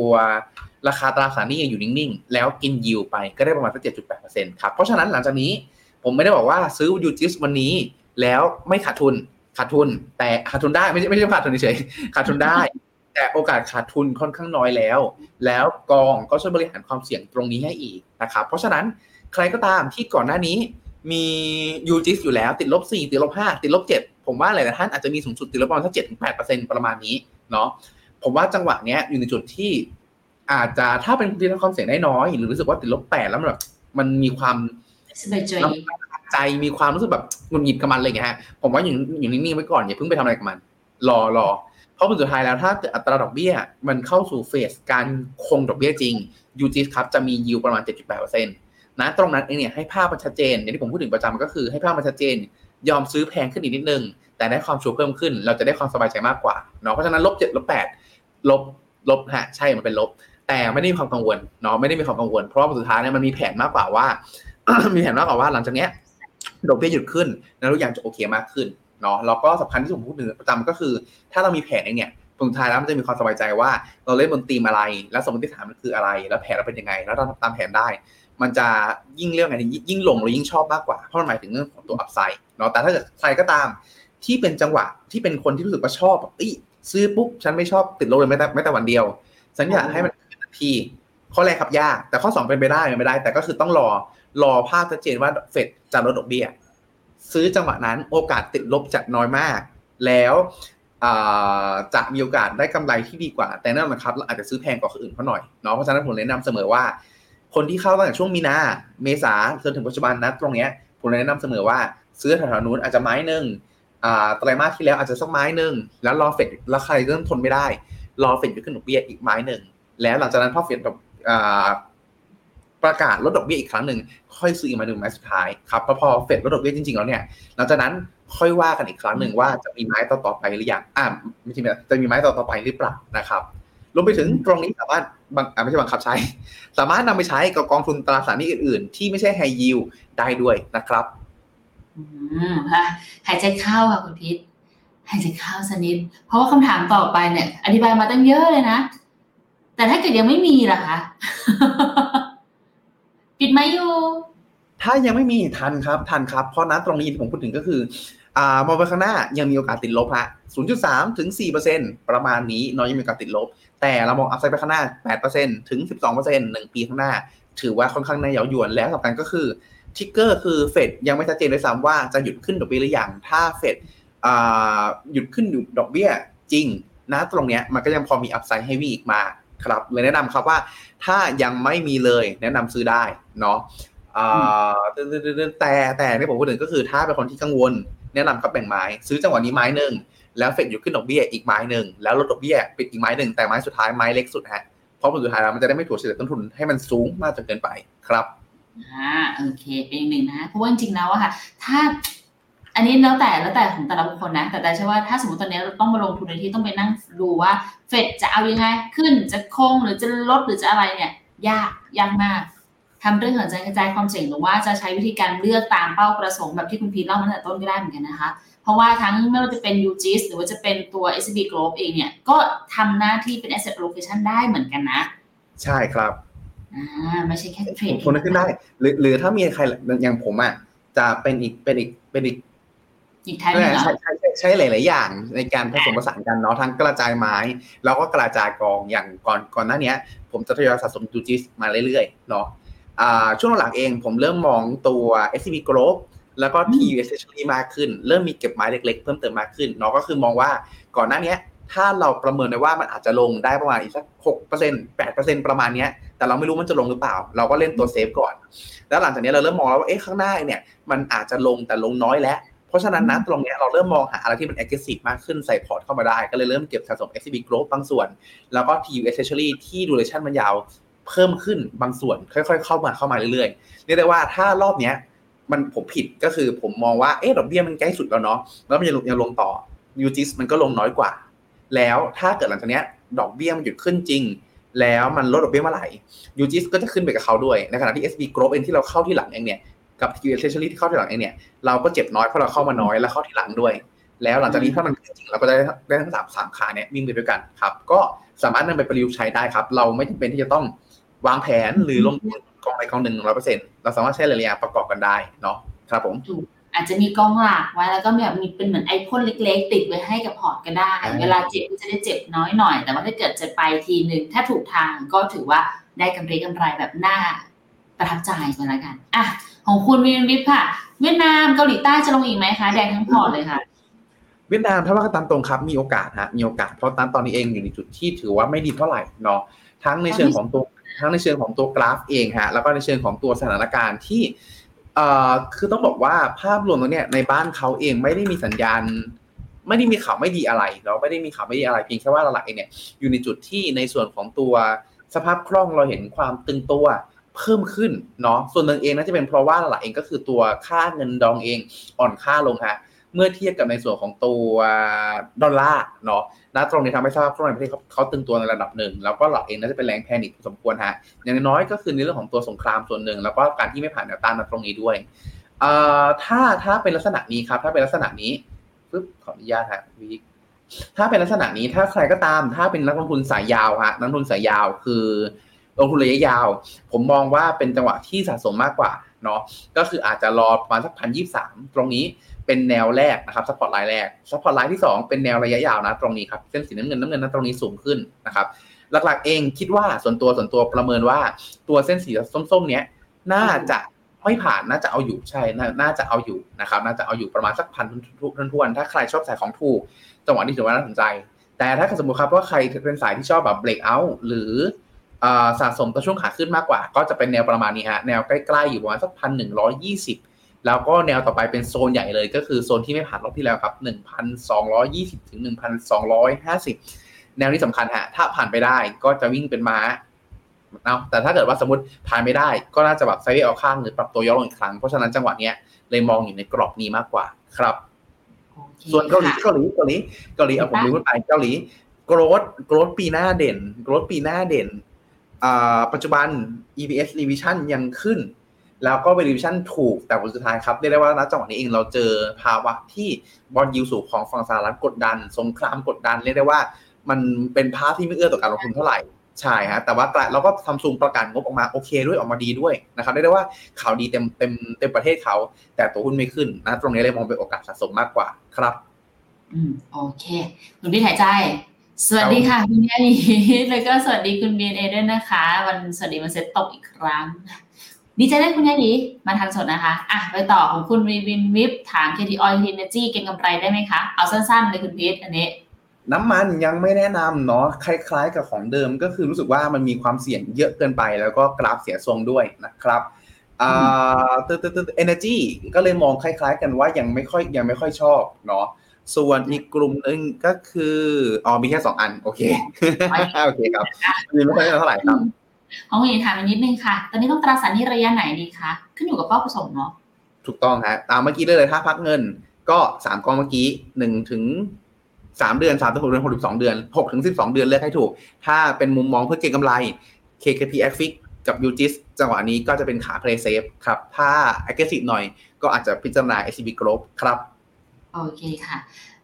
ราคาตราสารหนี้ยังอยู่นิ่งๆ แล้วกินยิวไปก็ได้ประมาณสักเจ็ดจุดแปดเปอร์เซ็นต์ครับ เพราะฉะนั้นหลังจากนี้ผมไม่ได้บอกว่าซื้อยูจิสวันนี้แล้วไม่ขาดทุนขาดทุน แต่ขาดทุนได้ไม่ใช่ไม่ใช่ขาดทุนเฉยขาดทุนได้ แต่โอกาสขาดทุนค่อนข้างน้อยแล้ว แล้วกองก็ช่วยบริหารความเสี่ยงตรงนี้ให้อีกนะครับเพราะฉะนั้นใครก็ตามที่ก่อนหน้านี้ มียูจิสอยู่แล้วติดลบสี่ติดลบห้าติดลบเจ็ดผมว่าหลายท่านอาจจะมีสูงสุดติดลบประมาณสักเจ็ดถึงแปดเปอร์เซ็นต์ประมาณนี้เนาะผมว่าจังหวะเนี้ยอยู่ในจุดที่อาจจะถ้าเป็นคนที่ทำความเสี่ยงได้น้อย หรือรู้สึกว่าติดลบแปดแล้วมันแบบมันมีความสบายใจใจมีความรู้สึกแบบหงุดหงิดกับมันเลยไงฮะผมว่าอยู่อยู่นิ่งๆไว้ก่อนอย่าเพิ่งไปทำอะไรกับมัน รอรอเพราะผลสุดท้ายแล้วถ้าอัตราดอกเบี้ย มันเข้าสู่เฟสการคงดอกเบี้ยจริงยูจีครับจะมียิวประมาณ 7.8%นะตรงนั้นเองเนี่ยให้ภาพมันชัดเจนอย่างที่ผมพูดถึงประจำก็คือให้ภาพมันชัดเจน ยอมซื้อแพงขึ้นอีกนิดนึง แต่ได้ความชัวร์เพิ่มขึ้น เราจะได้ความสบายใจมากกว่าเนาะเพราะฉะนั้นลบเจ็ดลบแปดลบลบฮะใช่มันเป็นลบ แต่ไม่ได้มีความกังวลเนาะไม่ได้มีความกังวล เพราะาสุดท้ายเนี่ยมันมีแผนมากกว่าว่า มีแผนมากกว่าว่าหลังจากเนี้ยดอกเบี้ยหยุดขึ้นแล้วทุกอย่างจะโอเคมากขึ้นเนาะแล้วก็สำคัญที่ผมพูดถึงประจำก็คือ ถ้าเรามีแผนเนี่ยผลสุดท้ายแล้วมันจะมีความสบายใจว่า เราเล่นบนตีมอะไร แล้วสมมติฐานมันคืออะไร แล้วแผนเราเป็นยังไง แล้วเราทำตามแผนได้ มันจะยิ่งเรื่องไงยิ่งลงเรายิ่งชอบมากกว่า เพราะมันหมายถึงเรื่องของตัวอัพไซด์เนาะแต่ถ้าเกิดใครก็ตามที่เป็นจังหวะที่เป็นคนที่รู้สึกว่าชอบอีซื้อปุ๊บฉันไม่ชอบติดลบเลยแม้แต่แม้แต่วันเดียวฉันอยากให้มันขึ้นทันทีข้อแรกครับยาก แต่ข้อสองเป็นไปได้เป็นไปได้ แต่ก็คือต้องรอรอภาพชัดเจนว่าเฟดจะลดดอกเบี้ยซื้อจังหวะนั้นโอกาสติดลบจะน้อยมาก แล้วจะมีโอกาสได้กำไรที่ดีกว่า แต่นั่นนะครับเราอาจจะซื้อแพงกว่าคนอื่นเขาหน่อยเนาะเพราะฉะนั้นผมแนะนำเสมอว่า คนที่เข้าตั้งแต่ช่วงมีนา เมษาจนถึงปัจจุบันนะตรงเนี้ยผมแนะนำเสมอว่าซื้อแถวๆนู้นอาจจะไม้หนึ่งไตรมาสที่แล้วอาจจะสักไม้หนึ่งแล้วรอเฟดแล้วใครเริ่มทนไม่ได้ รอเฟดไปขึ้นดอกเบี้ยอีกไม้หนึ่งแล้วหลังจากนั้นพอเฟดประกาศลดดอกเบี้ยอีกครั้งหนึ่งค่อยซื้ออีกมาหนึ่งไม้สุดท้ายครับพอพอเฟดลดดอกเบี้ยจริงๆแล้วเนี่ยหลังจากนั้นค่อยว่ากันอีกครั้งหนึ่งว่าจะมีไม้ต่อๆไปหรือยังอ่าไม่ใช่จะมีไม้ต่อๆไปหรือเปล่านะครับรวมไปถึงตรงนี้สามารถ บังไม่ใช่บังคับใช้ สามารถนำไปใช้กับกองทุนตราสารหนี้อื่นๆ ที่ไม่ใช่ไฮยิวได้ด้วยนะครับอืมค่ะหายใจเข้าค่ะคุณพิษหายใจเข้าสักนิด เพราะว่าคำถามต่อไปเนี่ย อธิบายมาตั้งเยอะเลยนะ แต่ถ้าเกิดยังไม่มีล่ะคะปิดไหมอยู่ถ้ายังไม่มีทันครับทันครับ เพราะนั้นตรงนี้ที่ผมพูดถึงก็คืออ่ามองไปข้างหน้ายังมีโอกาสติดลบฮะ0.3ถึง4%ประมาณนี้น้อยยังมีโอกาสติดลบ แต่เรามองอัพไซด์ไปข้างหน้า 8%ถึง 12%หนึ่งปีข้างหน้า ถือว่าค่อนข้างใน่าเย้ายวนแล้วสำคัญก็คือทิกเกอร์คือเฟดยังไม่ชัดเจนด้วยซ้ำว่าจะหยุดขึ้นดอกเบี้ยหรือยังถ้าเฟดหยุดขึ้นดอกเบี้ยจริงนะตรงเนี้ยมันก็ยังพอมีอัพไซด์ให้วิ่งอีกมาครับเลยแนะนำครับว่าถ้ายังไม่มีเลยแนะนำซื้อได้เนาะแต่แต่ที่ผมพูดถึงก็คือถ้าเป็นคนที่กังวล แนะนำครับแบ่งไม้ ซื้อจังหวะนี้ไม้หนึ่ง แล้วเฟดหยุดขึ้นดอกเบี้ยอีกไม้หนึ่งแล้วลดดอกเบี้ยปิดอีกไม้หนึ่งแต่ไม้สุดท้ายไม้เล็กสุดฮะเพราะผลสุดท้ายแล้วมันจะได้ไม่ถูกเฉลี่ยต้นทุนให้มันสูงมากจนเกินไปครับอ่าโอเคเป็นอีกหนึ่งนะเพราะว่าจริงๆแล้วอะค่ะ ถ้าอันนี้แล้วแต่แล้วแต่ของแต่ละบุคคลนะ แต่แต่ใช่ว่าถ้าสมมติตอนนี้เราต้องมาลงทุนในที่ต้องไปนั่งดูว่าเฟดจะเอายังไงขึ้นจะคงหรือจะลดหรือจะอะไรเนี่ย ยากยากมากทำเรื่องของการกระจายความเสี่ยงหรือว่าจะใช้วิธีการเลือกตามเป้าประสงค์แบบที่คุณพีเล่ามาตั้งแต่ต้นก็ได้เหมือนกันนะคะ เพราะว่าทั้งไม่ว่าจะเป็น UGIS หรือว่าจะเป็นตัว SB Group เองเนี่ย ก็ทำหน้าที่เป็น asset allocation ได้เหมือนกันนะ ใช่ครับอ่าไม่ใช่แค่เทรดคนนั้นขึ้นได้ หรือหรือถ้ามีใครอย่างผมอะจะเป็นอีกเป็นอีกเป็นอีกอีกท้ายใช่ใช่ใช้หลาย ๆ อย่างในการผสมผสานกันเนาะทั้งกระจายไม้ แล้วก็กระจายกองอย่างก่อนก่อนหน้านี้ผมจะทยอยสะสม UGIS มาเรื่อย ๆ เนาะช่วงหลังเองผมเริ่มมองตัว SCB Growth แล้วก็ TU Essentially มากขึ้น เริ่มมีเก็บไม้เล็กๆ เพิ่มเติมมากขึ้นเนาะก็คือมองว่าก่อนหน้านี้ถ้าเราประเมินได้ว่ามันอาจจะลงได้ประมาณอีกสักหกเปอร์เซ็นต์แปดเปอร์เซ็นต์ประมาณนี้แต่เราไม่รู้มันจะลงหรือเปล่า เราก็เล่นตัว safe ก่อน แล้วหลังจากนี้เราเริ่มมองแล้วว่าเอ๊ะข้างหน้าเนี่ยมันอาจจะลงแต่ลงน้อยแล้ว เพราะฉะนั้นนะตรงนี้เราเริ่มมองหาอะไรที่มัน aggressive มากขึ้นใส่พอร์ตเข้ามาได้ ก็เลยเริ่มเก็บสะสม SCB Growth บางส่วน แล้วก็ TU Essentially ที่ duration มันยาวเพิ่มขึ้นบางส่วนค่อย ๆ เข้ามาเข้ามาเรื่อยๆเรียกได้ว่าถ้ารอบเนี้ย มันผมผิดก็คือผมมองว่าเอ๊ะดอกเบี้ยมันใกล้สุดแล้วเนาะแล้วมันยังลงต่อยูจิสมันก็ลงน้อยกว่า แล้วถ้าเกิดหลังจากนี้ดอกเบี้ยมันหยุดขึ้นจริง แล้วมันลดดอกเบี้ยเมื่อไหร่ยูจิสก็จะขึ้นไปกับเขาด้วยในขณะที่ SB Group เองที่เราเข้าที่หลังเองเนี่ยกับ q s Treasury ที่เข้าที่หลังเองเนี่ยเราก็เจ็บน้อยเพราะเราเข้ามาน้อยแล้วเข้าที่หลังด้วย แล้วหลังจากนี้ถ้ามันจริงเราก็ได้ได้ทั้งสามสามขาเนี่ยวิ่งไปด้วยกันครับ ก็สามารถนำไปประยุกต์ใช้ได้ครับ เราไม่จำเป็นที่จะต้องวางแผนหรือลงทุน กองใดกองหนึ่งร้อยเปอร์เซ็นต์เราสามารถใช้หลายอย่างประกอบกันได้เนาะครับผมอาจจะมีกองหลักไว้แล้วก็แบบมีเป็นเหมือนไอพ่นเล็ก ๆ ติดไว้ให้กับพอร์ตก็ได้ เวลาเจ็บก็จะได้เจ็บน้อยหน่อย แต่ว่าถ้าเกิดจะไปทีหนึ่งถ้าถูกทางก็ถือว่าได้กำไรกำไรแบบหน้าประทับใจไปแล้วกันอะของคุณวินวิทค่ะ เวียดนามเกาหลีใต้จะลงอีกไหมคะแดงทั้งพอร์ตเลยค่ะเวียดนามถ้าว่าตามตรงครับมีโอกาสฮะมีโอกาสเพราะตามตอนนี้เองอยู่ในจุดที่ถือว่าไม่ดีเท่าไหร่เนาะทั้งในเชิงของตัว ทั้งในเชิงของตัวกราฟเองฮะแล้วก็ในเชิงของตัวสถานการณ์ที่เอ่อคือต้องบอกว่าภาพรวมตรงเนี้ยในบ้านเขาเองไม่ได้มีสัญญาณ ไม่ได้มีข่าวไม่ดีอะไรเราไม่ได้มีข่าวไม่ดีอะไรเพียงแค่ว่าหลักเองเนี่ยอยู่ในจุดที่ในส่วนของตัวสภาพคล่องเราเห็นความตึงตัวเพิ่มขึ้นเนาะส่วนหนึ่งเองน่าจะเป็นเพราะว่าหลักเองก็คือตัวค่าเงินดองเองอ่อนค่าลงฮะ เมื่อเทียบกับในส่วนของตัวดอลลาร์เนาะณตรงนี้ทำให้สภาพคล่องในประเทศเขาตึงตัวในระดับหนึ่ง แล้วก็หลักเองน่าจะเป็นแรงแพนิคสมควรฮะ อย่างน้อยก็คือในเรื่องของตัวสงครามส่วนหนึ่ง แล้วก็การที่ไม่ผ่านแนวต้านตรงนี้ด้วยเอ่อถ้าถ้าเป็นลักษณะนี้ครับ ถ้าเป็นลักษณะนี้ปึ๊บขออนุญาตฮะวิถ้าเป็นลักษณะนี้ถ้าใครก็ตาม ถ้าเป็นนักลงทุนสายยาวฮะนักลงทุนสายยาวคือลงทุนระยะยาว ผมมองว่าเป็นจังหวะที่สะสมมากกว่าเนาะก็คืออาจจะรอประมาณสักพันยี่สามตรงนี้ เป็นแนวแรกนะครับ support line แรก support line ที่ 2 เป็นแนวระยะยาวนะตรงนี้ครับเส้นสีน้ำเงินน้ำเงินนั้นตรงนี้สูงขึ้นนะครับหลักๆเองคิดว่าส่วนตัวส่วนตัวประเมินว่าตัวเส้นสีส้มๆเนี้ยน่าจะไม่ผ่านน่าจะเอาอยู่ใช่น่าจะเอาอยู่นะครับน่าจะเอาอยู่ประมาณสักพันทุนทวนถ้าใครชอบสายของถูกจังหวะนี้ถือว่าน่าสนใจ แต่ถ้าสมมติครับว่าใครเป็นสายที่ชอบแบบเบรกเอาท์หรือสะสมตัวช่วงขาขึ้นมากกว่า ก็จะเป็นแนวประมาณนี้ฮะแนวใกล้ๆอยู่ประมาณสักพันหนึ่งร้อยยี่สิบ แล้วก็แนวต่อไปเป็นโซนใหญ่เลย ก็คือโซนที่ไม่ผ่านรอบที่แล้วครับ1,220ถึง1,250 แนวนี้สำคัญฮะถ้าผ่านไปได้ก็จะวิ่งเป็นม้าเอาแต่ถ้าเกิดว่าสมมติผ่านไม่ได้ ก็น่าจะแบบไซด์เอาข้างหรือปรับตัวย่อลงอีกครั้ง เพราะฉะนั้นจังหวะนี้เลยมองอยู่ในกรอบนี้มากกว่าครับ ส่วนเกาหลีเกาหลีเกาหลีเกาหลีเอาผมลืมไปเกาหลีโกรดโกรดปีหน้าเด่นโกรดปีหน้าเด่นปัจจุบัน EPS revision ยังขึ้น แล้วก็ valuation ถูกแต่ผลสุดท้ายครับเรียกได้ว่าณจังหวะนี้เองเราเจอภาวะที่บอลยิวสูงของฝั่งสหรัฐกดดัน สงครามกดดันเรียกได้ว่า มันเป็นภาพที่ไม่เอื้อต่อการลงทุนเท่าไหร่ใช่ฮะแต่ว่าเราก็ทำซูมประกาศงบออกมาโอเคด้วยออกมาดีด้วยนะครับเรียกได้ว่าข่าวดีเต็มเต็มเต็มประเทศเขา แต่ตัวหุ้นไม่ขึ้นนะตรงนี้เลยมองเป็นโอกาสสะสมมากกว่าครับ อืมโอเค คุณพี่ถ่ายใจ สวัสดีค่ะคุณย่านีแล้วก็สวัสดีคุณบีเอด้วยนะคะ วันสวัสดีวันเซ็ตตกอีกครั้ง ดีใจได้คุณยายดีมาทางสดนะคะ อะ ไปต่อของคุณวีวินวิปถาม KT Oil e n e r g y เก็งกำไรได้ไหมคะ เอาสั้นๆเลยคุณพีทอันนี้ น้ำมันยังไม่แนะนำเนาะคล้ายๆกับของเดิมก็คือรู้สึกว่ามันมีความเสี่ยงเยอะเกินไป แล้วก็กราฟเสียทรงด้วยนะครับอ่าตึ๊ดตึ๊ดตึ๊ดเอเนจีก็เลยมองคล้าย ๆ กันว่ายังไม่ค่อยยังไม่ค่อยชอบเนาะส่วนอีกกลุ่มหนึ่งก็คืออ๋อมีแค่สองอัน โอเคโอเคครับมีไม่ค่อยเท่าไหร่ครับ ของคุณหญิงถามอีกนิดนึงค่ะ ตอนนี้ต้องตราสารที่ระยะไหนดีคะขึ้นอยู่กับเป้าประสงค์เนาะถูกต้องฮะตามเมื่อกี้เลยเลยถ้าพักเงินก็สามกองเมื่อกี้หนึ่งถึงสามเดือนสามถึงหกเดือนหกถึงสองเดือนหกถึงสิบสองเดือนเลือกให้ถูก ถ้าเป็นมุมมองเพื่อเก็งกำไร KKT a f i x กับ UGIS จังหวะนี้ก็จะเป็นขา play safe ครับ ถ้า aggressive หน่อยก็อาจจะพิจารณา SCB Group ครับ โอเคค่ะ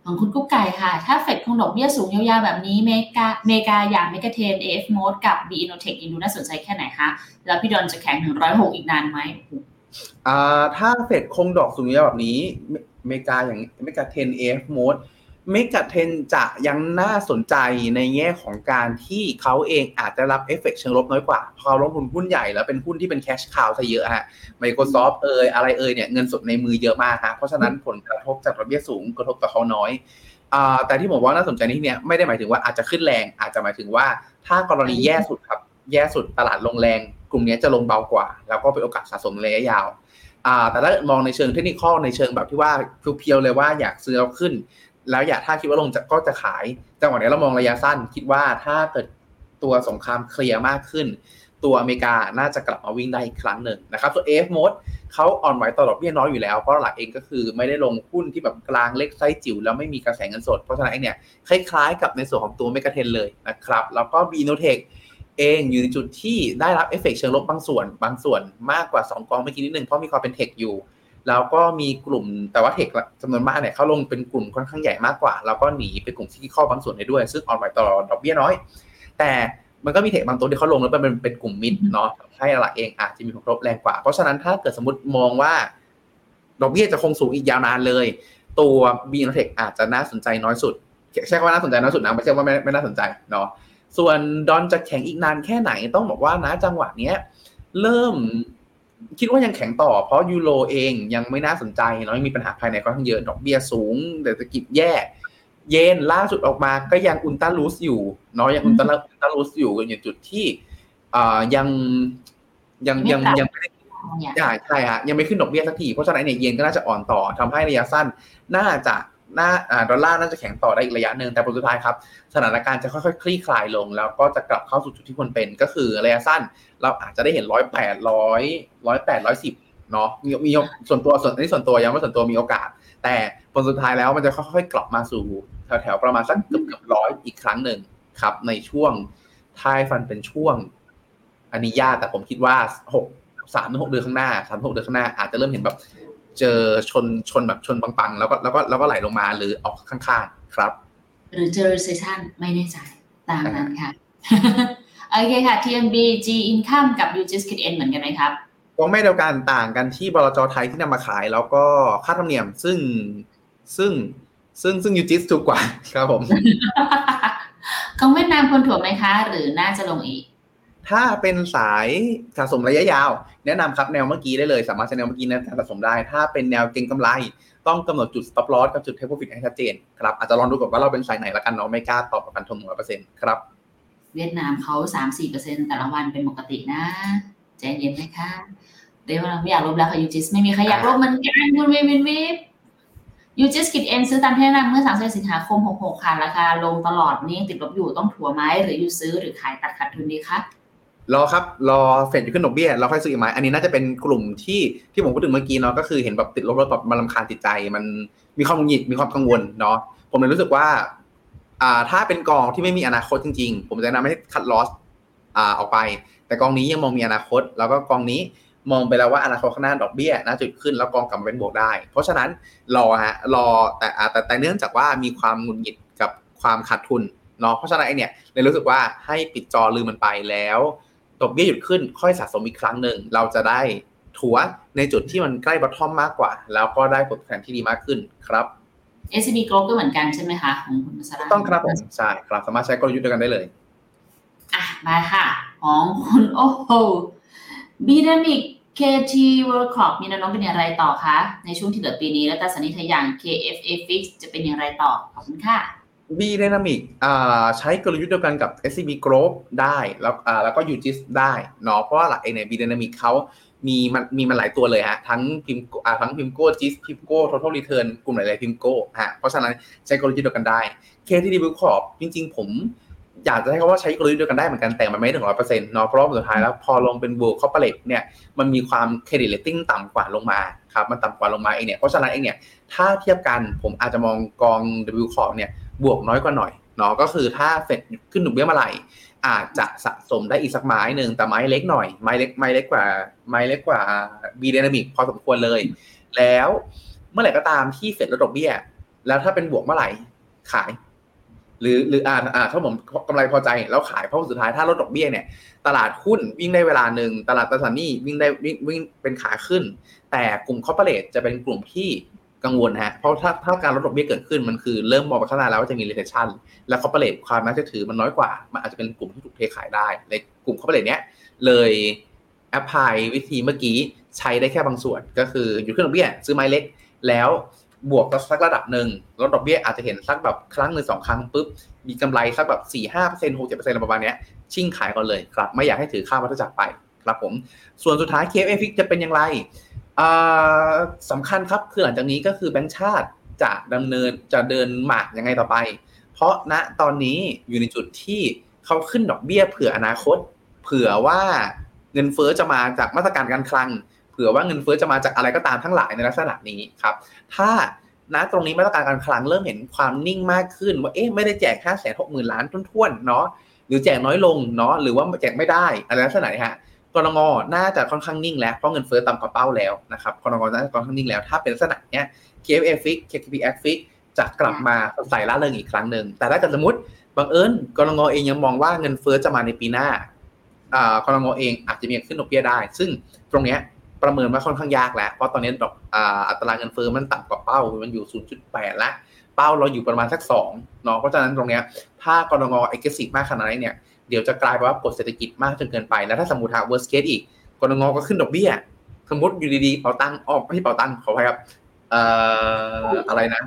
ของคุณกุ๊กไก่ค่ะ ถ้าเฟดคงดอกเบี้ยสูงยาวๆแบบนี้เมกาเมกาอย่างเมกาเทนเอฟโมดกับบีอินโนเทคยังดูน่าสนใจแค่ไหนคะ แล้วพี่ดอนจะแข็งถึงร้อยหกอีกนานไหมอ่าถ้าเฟดคงดอกสูงยาวแบบนี้เมกาอย่างเมกาเทนเอฟโมด เมกะเทนจะยังน่าสนใจในแง่ของการที่เขาเองอาจจะรับเอฟเฟกเชิงลบน้อยกว่าพอลงทุนหุ้นใหญ่แล้วเป็นหุ้นที่เป็น cash cow ซะเยอะฮะ Microsoft เอยอะไรเอยเนี่ยเงินสดในมือเยอะมากฮะเพราะฉะนั้นผลกระทบจากดอกเบี้ยสูงกระทบต่อเขาน้อยอแต่ที่ผมว่าน่าสนใจที่เนี่ยไม่ได้หมายถึงว่าอาจจะขึ้นแรงอาจจะหมายถึงว่าถ้ากรณีแย่สุดครับแย่สุดตลาดลงแรง กลุ่มนี้จะลงเบากว่า แล้วก็เป็นโอกาสสะสมระยะยาวแต่ถ้ามองในเชิงเทคนิคในเชิงแบบที่ว่าpure ๆเลยว่าอยากซื้อเอาขึ้น แล้วอย่าถ้าคิดว่าลงจะก็จะขายจังหวะนี้เรามองระยะสั้น คิดว่าถ้าเกิดตัวสงครามเคลียร์มากขึ้น ตัวอเมริกาน่าจะกลับมาวิ่งได้อีกครั้งหนึ่งนะครับส่วน AFMOAT เขาอ่อนไหวต่อดอกเบี้ยน้อยอยู่แล้ว เพราะหลักเองก็คือไม่ได้ลงหุ้นที่แบบกลางเล็กไซส์จิ๋วแล้วไม่มีกระแสเงินสด เพราะฉะนั้นเนี่ยคล้ายๆ กับในส่วนของตัว MEGA10เลยนะครับแล้วก็ B-INNOTECH เองอยู่ในจุดที่ได้รับเอฟเฟกเชิงลบบางส่วน บางส่วนมากกว่า 2 กองเมื่อกี้นิดนึงเพราะมีความเป็นเทคอยู่ แล้วก็มีกลุ่มแต่ว่าเทคจำนวนมากเนี่ยเขาลงเป็นกลุ่มค่อนข้างใหญ่มากกว่า แล้วก็หนีไปกลุ่มที่ข้อบางส่วนได้ด้วย ซึ่งออนไลน์ต่อดอกเบี้ยน้อย แต่มันก็มีเทคบางตัวที่เขาลงแล้วเป็นเป็นกลุ่มมิดเนาะให้หลักเองอาจจะมีผลกระทบแรงกว่า เพราะฉะนั้นถ้าเกิดสมมติมองว่าดอกเบี้ยจะคงสูงอีกยาวนานเลย ตัวบีนเทคอาจจะน่าสนใจน้อยสุดใช่ว่าน่าสนใจน้อยสุดนะไม่ใช่ว่าไม่ไม่น่าสนใจเนาะส่วนดอนจะแข็งอีกนานแค่ไหนต้องบอกว่านะจังหวะเนี้ยเริ่ม คิดว่ายังแข็งต่อ เพราะยูโรเองยังไม่น่าสนใจเนาะยังมีปัญหาภายในค่อนข้างเยอะดอกเบี้ยสูงเศรษฐกิจแย่ เยนล่าสุดออกมาก็ยังอุลตราลูสอยู่เนาะยังอุลตราอุลตราลูสอยู่อยู่จุดที่อ่ายังยังยังยังไม่ได้ใช่ใช่ฮะยังไม่ขึ้นดอกเบี้ยสักทีเพราะฉะนั้นเนี่ยเยนก็น่าจะอ่อนต่อทำให้ระยะสั้นน่าจะ น่าดอลลาร์น่าจะแข็งต่อได้อีกระยะหนึ่งแต่ผลสุดท้ายครับสถานการณ์จะค่อยๆ คลี่คลายลง แล้วก็จะกลับเข้าสู่จุดที่ควรเป็นก็คือระยะสั้น เราอาจจะได้เห็นร้อยแปดร้อยร้อยแปดร้อยสิบเนาะมีมีส่วนตัวส่วนนี้ส่วนตัวยังไม่ส่วนตัวมีโอกาส แต่ผลสุดท้ายแล้วมันจะค่อยๆ กลับมาสู่แถวๆประมาณสักเกือบเกือบร้อยอีกครั้งหนึ่งครับ ในช่วงท้ายฟันเป็นช่วงอันนี้ยากแต่ผมคิดว่าหกสามถึงหกเดือนข้างหน้าสามหกเดือนข้างหน้าอาจจะเริ่มเห็นแบบ เจอชนชนแบบชนปังๆ แล้วก็แล้วก็แล้วก็ไหลลงมาหรือออกข้างๆครับ หรือเจอ recession ไม่แน่ใจตามนั้นค่ะโอเคค่ะ TMB G Income กับ u g s k i t N เหมือนกันไหมครับกองแม่เดียวกันต่างกันที่บลจไทยที่นำมาขาย แล้วก็ค่าธรรมเนียมซึ่งซึ่งซึ่งซึ่งยูจิสถูกกว่าครับผมของเวียดนามควรถั่วไหมคะ หรือน่าจะลงอีก ถ้าเป็นสายสะสมระยะยาว แนะนำครับแนวเมื่อกี้ได้เลย สามารถใช้แนวเมื่อกี้ในการสะสมได้ ถ้าเป็นแนวเก็งกำไร ต้องกำหนดจุด stop loss กับจุด take profit ให้ชัดเจนครับอาจจะลองดูก่อนว่าเราเป็นสายไหนละกันเนาะไม่กล้าตอบประกันทงร้อยเปอร์เซ็นต์ครับ เวียดนามเขาสามสี่เปอร์เซ็นแต่ละวันเป็นปกตินะใจเย็นนะคะเดี๋ยวเราไม่อยากลบแล้วค่ะยูจิสไม่มีใครอยากลบเหมันกันคุณวินวินวิบยูจิสกิดเอ็นซื้อตามที่แนะนำเมื่อสามสิงหาคมหกหกค่ะ ราคาลงตลอดนี่ติดลบอยู่ต้องถัวไหมหรืออยู่ซื้อหรือขายตัดขาดทุนดีคะ รอครับ รอเฟดจะขึ้นดอกเบี้ยเราค่อยซื้ออีกไหมอันนี้น่าจะเป็นกลุ่มที่ที่ผมพูดถึงเมื่อกี้เนาะก็คือเห็นแบบติดลบแล้วแบบมันลำคาญจิตใจมันมีความหงุดหงิดมีความกังวลเนาะผมเลยรู้สึกว่า อ่าถ้าเป็นกองที่ไม่มีอนาคตจริง ๆ ผมจะแนะนำให้คัดลอสอ่าออกไป แต่กองนี้ยังมองมีอนาคต แล้วก็กองนี้มองไปแล้วว่าอนาคตข้างหน้าดอกเบี้ยน่าจะขึ้นแล้วกองกลับมาเป็นบวกได้ เพราะฉะนั้นรอฮะรอแต่อาแต่แต่เนื่องจากว่ามีความหงุดหงิดกับความขาดทุนเนาะเพราะฉะนั้นเนี่ยเลยรู้สึกว่าให้ปิดจอลืมมันไปแล้ว ดอกเบี้ยหยุดขึ้นค่อยสะสมอีกครั้งหนึ่งเราจะได้ถัวในจุดที่มันใกล้บอททอมมากกว่า แล้วก็ได้ผลตอบแทนที่ดีมากขึ้นครับ SCB Group ก็เหมือนกันใช่ไหมคะของคุณมัสราต้องครับผมใช่ครับสามารถใช้กลยุทธ์เดียวกันได้เลยอะมาค่ะ ของคุณโอ้โหบีดามิก KT World Crop มีแนวโน้มเป็นอย่างไรต่อคะ ในช่วงที่เหลือปีนี้ และตราสารหนี้ทะยาน KFA Fix จะเป็นอย่างไรต่อ ขอบคุณค่ะ B Dynamic อ่าใช้กลยุทธ์เดียวกันกับ SCB Group ได้แล้วแล้วก็ UGIS ได้เนาะเพราะว่าหลักเองเนี่ย B Dynamic เขามีมันมีมันหลายตัวเลยฮะทั้งพิมทั้งพิมโก้ GIS พิมโก้ Total Return กลุ่มหลายๆพิมโก้ฮะเพราะฉะนั้นใช้กลยุทธ์เดียวกันได้ KTD Blue Corp จริง ๆ ผมอยากจะให้เขาว่าใช้กลยุทธ์เดียวกันได้เหมือนกันแต่มันไม่ถึงร้อยเปอร์เซ็นต์เนาะเพราะว่าสุดท้ายแล้วพอลงเป็น World Corporate เนี่ยมันมีความ credit rating ต่ำกว่าลงมาครับมันต่ำกว่าลงมาเองเนี่ยเพราะฉะนั้นเองเนี่ยถ้าเทียบกันผมอาจจะมองกอง W Corp เนี่ย บวกน้อยกว่าหน่อยเนาะก็คือถ้าเฟดขึ้นดอกเบี้ยเมื่อไหร่อาจจะสะสมได้อีกสักไม้หนึ่งแต่ไม้เล็กหน่อยไม้เล็กไม้เล็กกว่าไม้เล็กกว่า B-DYNAMIC พอสมควรเลย แล้วเมื่อไหร่ก็ตามที่เฟดลดดอกเบี้ย แล้วถ้าเป็นบวกเมื่อไหร่ขาย หรือหรืออ่าอ่าถ้าผมกำไรพอใจแล้วขายเพราะสุดท้ายถ้าลดดอกเบี้ยเนี่ย ตลาดหุ้นวิ่งได้เวลาหนึ่งตลาดตราสารหนี้วิ่งได้วิ่งวิ่งเป็นขาขึ้น แต่กลุ่ม corporate จะเป็นกลุ่มที่ กังวลฮะ เพราะถ้าถ้าการลดดอกเบี้ยเกิดขึ้นมันคือเริ่มมองไปข้างหน้าแล้วว่าจะมี recession และ corporate ความน่าเชื่อถือมันน้อยกว่า มันอาจจะเป็นกลุ่มที่ถูกเทขายได้ ในกลุ่ม corporate เนี้ยเลย apply วิธีเมื่อกี้ใช้ได้แค่บางส่วน ก็คืออยู่ขึ้นดอกเบี้ยซื้อไม้เล็ก แล้วบวกสักระดับหนึ่งลดดอกเบี้ยอาจจะเห็นสักแบบครั้งหนึ่งสองครั้งปุ๊บมีกำไรสักแบบสี่ห้าเปอร์เซ็นต์หกเจ็ดเปอร์เซ็นต์อะไรประมาณเนี้ยชิ่งขายก่อนเลยครับ ไม่อยากให้ถือค่าวัฏจักรไปครับผมส่วนสุดท้าย KFA Fix จะเป็นอย่างไร สำคัญครับคือหลังจากนี้ก็คือแบงก์ชาติจะดำเนินจะเดินหมากยังไงต่อไป เพราะณตอนนี้อยู่ในจุดที่เขาขึ้นดอกเบี้ยเผื่ออนาคต เผื่อว่าเงินเฟ้อจะมาจากมาตรการการคลัง เผื่อว่าเงินเฟ้อจะมาจากอะไรก็ตามทั้งหลายในลักษณะนี้ครับ ถ้าณตรงนี้มาตรการการคลังเริ่มเห็นความนิ่งมากขึ้น ว่าเอ๊ะไม่ได้แจกห้าแสนหกหมื่นล้านท้วนๆเนาะหรือแจกน้อยลงเนาะหรือว่าแจกไม่ได้อะไรลักษณะนี้ฮะ กรงน่าจะค่อนข้างนิ่งแล้วเพราะเงินเฟ้อต่ำกว่าเป้าแล้วนะครับกรงน่าจะค่อนข้างนิ่งแล้วถ้าเป็นลักษณะเนี้ย KFA Fix KPX Fix จะกลับมาใส่ล่าเริงอีกครั้งหนึ่งแต่ถ้าเกิดสมมติบังเอิญกรงเองยังมองว่าเงินเฟ้อจะมาในปีหน้าอ่ากรงเองอาจจะมีขึ้นดอกเบี้ยได้ ซึ่งตรงเนี้ยประเมินว่าค่อนข้างยากแล้ว เพราะตอนนี้ดอกอ่าอัตราเงินเฟ้อมันต่ำกว่าเป้า มันอยู่ 0.8 แล้ว เป้าเราอยู่ประมาณสัก2เนาะ เพราะฉะนั้นตรงเนี้ย ถ้ากรงเอกสิทธิ์มากขนาดนี้เนี่ย เดี๋ยวจะกลายเป็นว่ากดเศรษฐกิจมากจนเกินไปแล้วถ้าสมมติหาก worst case อีกกนง. ก็ขึ้นดอกเบี้ยสมมติอยู่ดีๆเป๋าตังค์ออกไม่ใช่เป๋าตังค์ขออภัยครับเอ่ออะไรนะ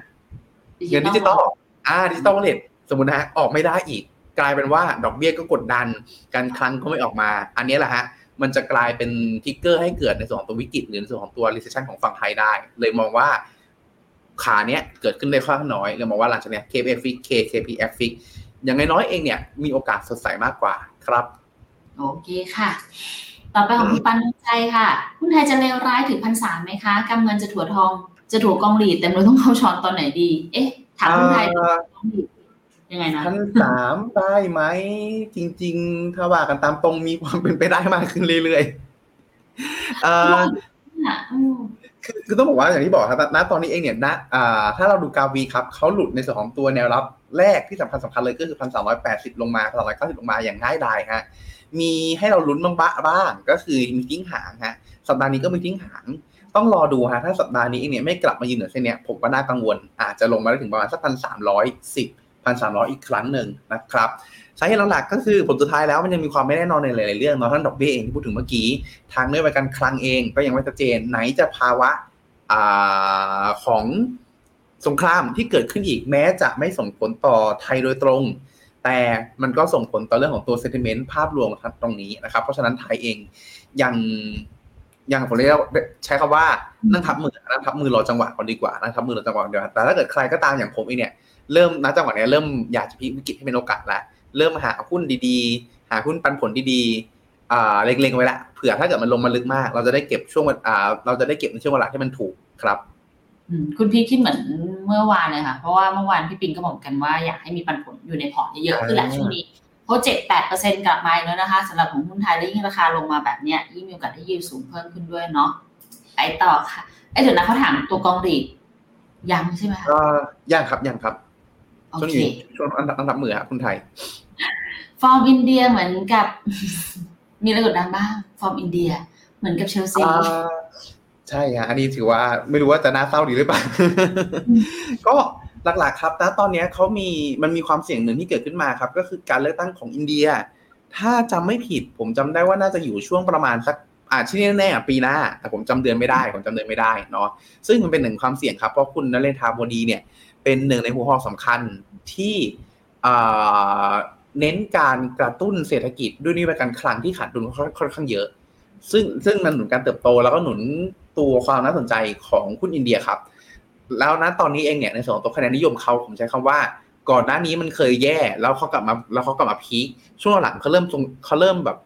เงินดิจิตอลอ่า digital wallet สมมตินะฮะออกไม่ได้อีก กลายเป็นว่าดอกเบี้ยก็กดดัน การคลังก็ไม่ออกมา อันนี้แหละฮะมันจะกลายเป็นทิกเกอร์ให้เกิดในส่วนของตัววิกฤตหรือในส่วนของตัว recession ของฝั่งไทยได้ เลยมองว่าขาเนี้ยเกิดขึ้นได้ค่อนข้างน้อยเลยมองว่าหลังจากเนี้ย KPF Fix KKPF Fix อย่างน้อยๆเองเนี่ยมีโอกาสสดใสมากกว่าครับ โอเคค่ะ ต่อไปของคุณปันใจค่ะหุ้นไทยจะเลวร้ายถึงพันสามไหมคะกำเงินจะถั่วทองจะถั่วกองหลีดแต่เราต้องเข้าช้อนตอนไหนดี เอ๊ะถามหุ้นไทยถั่วกองหลีดยังไงนะพันสามได้ไหมจริง ๆ ถ้าว่ากันตามตรงมีความเป็นไปได้มากขึ้นเรื่อยๆเอ่ออะอืมคือคือต้องบอกว่าอย่างที่บอกครับณตอนนี้เองเนี่ยณอ่าถ้าเราดูกราฟวีครับเขาหลุดในส่วนของตัวแนวรับ แรกที่สำคัญสำคัญเลยก็คือพันสามร้อยแปดสิบลงมาพันสามร้อยเก้าสิบลงมาอย่างง่ายดายฮะมีให้เราลุ้นบ้างบ้าง ก็คือมีทิ้งหางฮะสัปดาห์นี้ก็มีทิ้งหางต้องรอดูฮะถ้าสัปดาห์นี้เนี่ยไม่กลับมายืนเหนือเส้นเนี้ยผมก็น่ากังวล อาจจะลงมาได้ถึงประมาณสักพันสามร้อยสิบพันสามร้อยอีกครั้งหนึ่งนะครับสาเหตุหลักๆก็คือผลสุดท้ายแล้วมันยังมีความไม่แน่นอนในหลายๆเรื่องเนาะทั้งดอกเบี้ยเองที่พูดถึงเมื่อกี้ ทางนโยบายการคลังเองก็ยังไม่ชัดเจนไหนจะภาวะของ สงครามที่เกิดขึ้นอีกแม้จะไม่ส่งผลต่อไทยโดยตรง แต่มันก็ส่งผลต่อเรื่องของตัวเซนติเมนต์ภาพรวมตรงนี้นะครับ เพราะฉะนั้นไทยเองยังยังผมเรียกใช้คำว่านั่งทับมือนั่งทับมือรอจังหวะก่อนดีกว่านั่งทับมือรอจังหวะเดียวแต่ถ้าเกิดใครก็ตามอย่างผมเองเนี่ยเริ่มณจังหวะนี้เริ่มอยากจะพิวิกฤตให้เป็นโอกาสล้วเริ่มหาหุ้นดีๆ หาหุ้นปันผลดีๆเล็งๆไว้ละเผื่อถ้าเกิดมันลงมาลึกมาก เราจะได้เก็บช่วงอ่าเราจะได้เก็บในช่วงเวลาที่มันถูกครับ คุณพี่คิดเหมือนเมื่อวานเลยค่ะ เพราะว่าเมื่อวานพี่ปิงก็บอกกันว่าอยากให้มีปันผลอยู่ในพอร์ตเยอะๆขึ้นแหละช่วงนี้เพราะเจ็ดแปดเปอร์เซ็นกลับมาแล้วนะคะสำหรับของหุ้นไทยแล้วยิ่งราคาลงมาแบบเนี้ยยิ่งมีโอกาสได้ยิวสูงเพิ่มขึ้นด้วยเนาะไปต่อค่ะไอ้เดี๋ยวนะเขาถามตัวกองรีดยังใช่ไหมคะก็ยังครับยังครับโอช่วงเคนี้ช่วงอันดับอันดับมือครับคุณไทย ฟอร์มอินเดียเหมือนกับ มีอะไรกดดันบ้าง ฟอร์มอินเดีย เหมือนกับเชลซีอ่า ใช่ฮะอันนี้ถือว่าไม่รู้ว่าจะน่าเศร้าดีหรือเปล่า ก็หลักๆครับนะตอนนี้เขามีมันมีความเสี่ยงหนึ่งที่เกิดขึ้นมาครับ ก็คือการเลือกตั้งของอินเดีย ถ้าจำไม่ผิด ผมจำได้ว่าน่าจะอยู่ช่วงประมาณสักอ่าที่แน่ๆอะปีหน้า แต่ผมจำเดือนไม่ได้ผมจำเดือนไม่ได้เนาะซึ่งมันเป็นหนึ่งความเสี่ยงครับเพราะคุณนเรนทราบดีเนี่ย เป็นหนึ่งในหัวข้อสำคัญที่อ่าเน้นการกระตุ้นเศรษฐกิจด้วยนโยบายการคลังที่ขาดดุลค่อนข้างเยอะ ซึ่งซึ่งมันหนุนการเติบโตแล้วก็หนุนตัวความน่าสนใจของหุ้นอินเดียครับ แล้วนะตอนนี้เองเนี่ยในส่วนของตัวคะแนนนิยมเขาผมใช้คำว่า ก่อนหน้านี้มันเคยแย่ แล้วเขากลับมาแล้วเขากลับมาพีคช่วงหลังเขาเริ่มทรงเขาเริ่มแบบ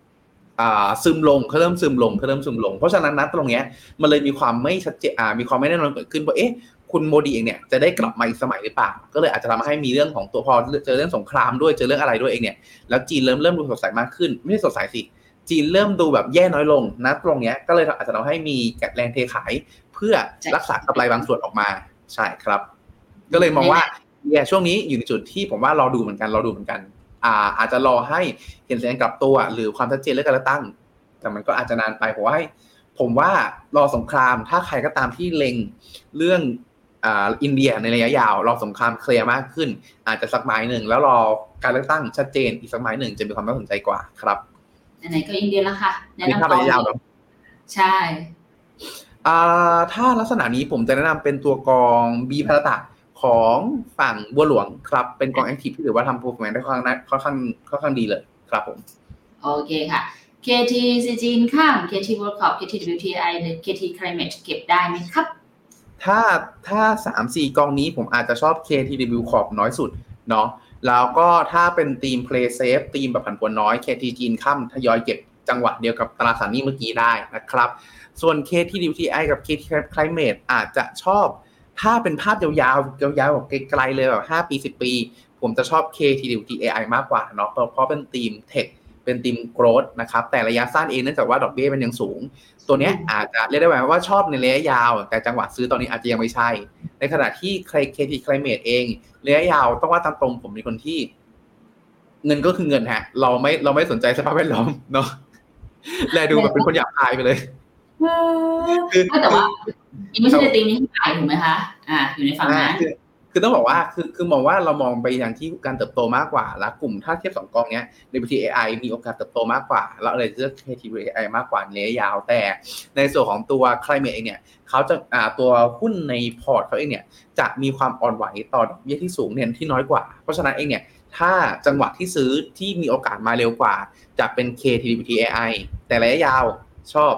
อ่าซึมลงเขาเริ่มซึมลงเขาเริ่มซึมลง เพราะฉะนั้นนะตรงเนี้ยมันเลยมีความไม่ชัดเจนอ่ามีความไม่แน่นอนเกิดขึ้นว่าเอ๊ะคุณโมดีเองเนี่ยจะได้กลับมาอีกสมัยหรือเปล่า ก็เลยอาจจะทำให้มีเรื่องของตัวพอเจอเรื่องสงครามด้วยเจอเรื่องอะไรด้วยเองเนี่ยแล้วจีนเริ่มเริ่มดูสดใสมากขึ้น ไม่ใช่สดใสสิ จีนเริ่มดูแบบแย่น้อยลงนะตรงเนี้ยก็เลยอาจจะทำให้มีแกะแรงเทขายเพื่อรักษากำไรบางส่วนออกมาใช่ครับ ก็เลยมองว่าเนี่ยช่วงนี้อยู่ในจุดที่ผมว่ารอดูเหมือนกันรอดูเหมือนกัน อ่า อาจจะรอให้เห็นสัญญาณกลับตัว หรือความชัดเจนเรื่องการเลือกตั้ง แต่มันก็อาจจะนานไปผมว่าผมว่ารอสงครามถ้าใครก็ตามที่เล็งเรื่องอ่าอินเดียในระยะยาว รอสงครามเคลียร์มากขึ้น อาจจะสักไม้หนึ่งแล้วรอการเลือกตั้งชัดเจนอีกสักไม้หนึ่งจะมีความน่าสนใจกว่าครับ ไหนๆก็อินเดียแล้วค่ะแนะนี่นำถ้าระยะยาวเนาะใช่อ่าถ้าลักษณะนี้ผมจะแนะนำเป็นตัวกองบีพาราตะของฝั่งบัวหลวงครับ เป็นกองแอคทีฟที่ถือว่าทำ performance ได้ค่อนข้างค่อนข้างค่อนข้างดีเลยครับผม โอเคค่ะ KT จีนข้าม KT World Cup KT WTI หรือ KT Climate เก็บได้ไหมครับ ถ้าถ้าสามสี่กองนี้ผมอาจจะชอบ KTW ขอบน้อยสุดเนาะ แล้วก็ถ้าเป็นทีม Play Safe ทีมแบบผันผวนน้อย KT จีนข้ามทยอยเก็บจังหวะเดียวกับตราสารนี้เมื่อกี้ได้นะครับ ส่วน KTWTI กับ KT Climate อาจจะชอบ ถ้าเป็นภาพยาวๆ ยาวๆแบบไกลๆเลยแบบ5ปี 10 ปี ผมจะชอบ KTWTI มากกว่าเนาะเพราะเพราะเป็นทีมเทคเป็นทีมโกรดนะครับแต่ระยะสั้นเองเนื่องจากว่าดอกเบี้ยมันยังสูง ตัวเนี้ยอาจจะเรียกได้ว่าชอบในระยะยาว แต่จังหวะซื้อตอนนี้อาจจะยังไม่ใช่ ในขณะที่ใคร KT Climate เองระยะยาวต้องว่าตามตรงผมเป็นคนที่ เงินก็คือเงินฮะ เราไม่เราไม่สนใจสภาพแวดล้อมเนาะแลดูแบบเป็นคนหยาบคายไปเลยคือแต่ว่ายังไม่ใช่ในทีมนี้ที่ขายถูกไหมคะ อ่า อยู่ในฝั่งอ่านั้น คือคือต้องบอกว่าคือคือมองว่าเรามองไปอย่างที่การเติบโตมากกว่า แล้วกลุ่มถ้าเทียบสองกองเนี้ย WTI มีโอกาสเติบโตมากกว่าแล้วเลยเลือก KTWI มากกว่าในระยะยาว แต่ในส่วนของตัว climate เองเนี่ยเขาจะอ่าตัวหุ้นในพอร์ตเขาเองเนี่ยจะมีความอ่อนไหวต่อดอกเบี้ยที่สูงเนี่ยที่น้อยกว่า เพราะฉะนั้นเองเนี่ยถ้าจังหวะที่ซื้อที่มีโอกาสมาเร็วกว่า จะเป็น KTWTI แต่ระยะยาวชอบ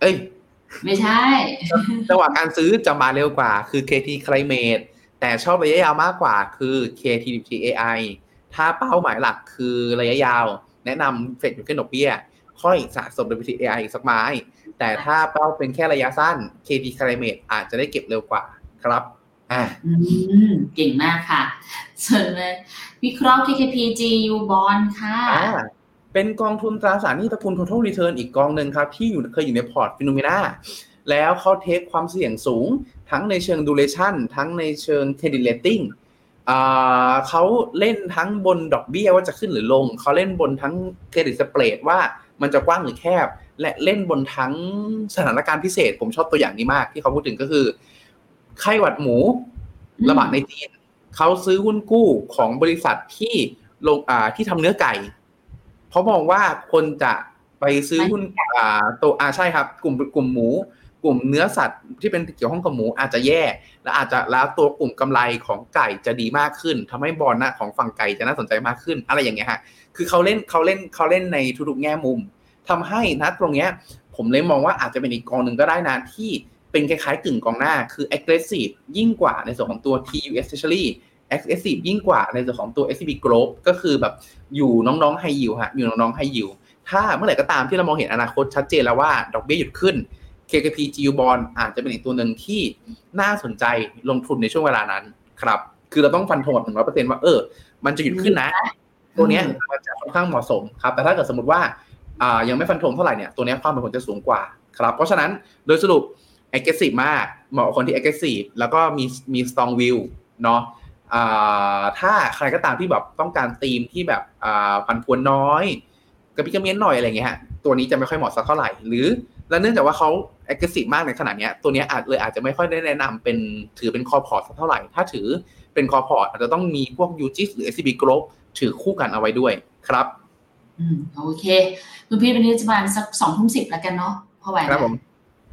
เอ้ย ไม่ใช่ จังหวะการซื้อจะมาเร็วกว่า คือ KT Climate แต่ชอบระยะยาวมากกว่าคือ KTWTAI ถ้าเป้าหมายหลักคือระยะยาว แนะนำเฟดอยู่ขึ้นดอกเบี้ย ค่อยสะสม WTAI อีกสักไม้ แต่ถ้าเป้าเป็นแค่ระยะสั้น KT Climate อาจจะได้เก็บเร็วกว่าครับอ่าอืมเก่งมากค่ะส่วนเลยวิเคราะห์ KKP GU Bond ค่ะอ่าเป็นกองทุนตราสารหนี้ตระกูล Total Return อีกกองหนึ่งครับ ที่อยู่เคยอยู่ในพอร์ต FINNOMENA แล้วเขา take ความเสี่ยงสูง ทั้งในเชิง duration ทั้งในเชิง credit rating อ่าเขาเล่นทั้งบนดอกเบี้ยว่าจะขึ้นหรือลง เขาเล่นบนทั้งเครดิตสเปรดว่ามันจะกว้างหรือแคบ และเล่นบนทั้งสถานการณ์พิเศษ ผมชอบตัวอย่างนี้มากที่เขาพูดถึงก็คือ ไข้หวัดหมูอืมระบาดในจีนเขาซื้อหุ้นกู้ของบริษัทที่ลงอ่าที่ทำเนื้อไก่ เพราะมองว่าคนจะไปซื้อหุ้นอ่าตัวอ่าใช่ครับ กลุ่มกลุ่มหมู กลุ่มเนื้อสัตว์ที่เป็นเกี่ยวข้องกับหมูอาจจะแย่ และอาจจะแล้วตัวกลุ่มกำไรของไก่จะดีมากขึ้นทำให้บอลนะของฝั่งไก่จะน่าสนใจมากขึ้น อะไรอย่างเงี้ยฮะคือเขาเล่นเขาเล่นเขาเล่นในทุกๆแง่มุมทำให้นะตรงเนี้ยผมเลยมองว่าอาจจะเป็นอีกกองหนึ่งก็ได้นะที่เป็นคล้ายๆกึ่งกองหน้าคือ aggressive ยิ่งกว่าในส่วนของตัว TU especially aggressive ยิ่งกว่าในส่วนของตัว SCB Group ก็คือแบบอยู่น้องๆ high yield ฮะอยู่น้องๆ high yield ถ้าเมื่อไหร่ก็ตามที่เรามองเห็นอนาคตชัดเจนแล้วว่าดอกเบี้ยหยุดขึ้น KKP GU Bond อาจจะเป็นอีกตัวหนึ่งที่น่าสนใจลงทุนในช่วงเวลานั้นครับ คือเราต้องฟันธงแบบหนึ่งร้อยเปอร์เซ็นต์ว่าเออ มันจะหยุดขึ้นนะ ตัวเนี้ยมันจะค่อนข้างเหมาะสมครับ แต่ถ้าเกิดสมมติว่าอ่ายังไม่ฟันธงเท่าไหร่เนี่ยตัวเนี้ยความเป็นผลจะสูงกว่าครับ เพราะฉะนั้นโดยสรุป aggressive มากเหมาะกับคนที่ aggressive แล้วก็มีมี strong view เนาะอ่าถ้าใครก็ตามที่แบบต้องการธีมที่แบบอ่าพันพวนน้อยกระปิกระเมียนหน่อยอะไรเงี้ยฮะตัวนี้จะไม่ค่อยเหมาะสักเท่าไหร่ หรือ และเนื่องจากว่าเขา aggressive มากในขนาดเนี้ยตัวเนี้ยอาจเลยอาจจะไม่ค่อยได้แนะนำเป็นถือเป็น core port สักเท่าไหร่ ถ้าถือเป็น core port อาจจะต้องมีพวก UGIS หรือ SCB Group ถือคู่กันเอาไว้ด้วยครับ อืมโอเค คุณพีวันนี้จะประมาณสักสองทุ่มสิบแล้วกันเนาะพอไหวไหมครับผม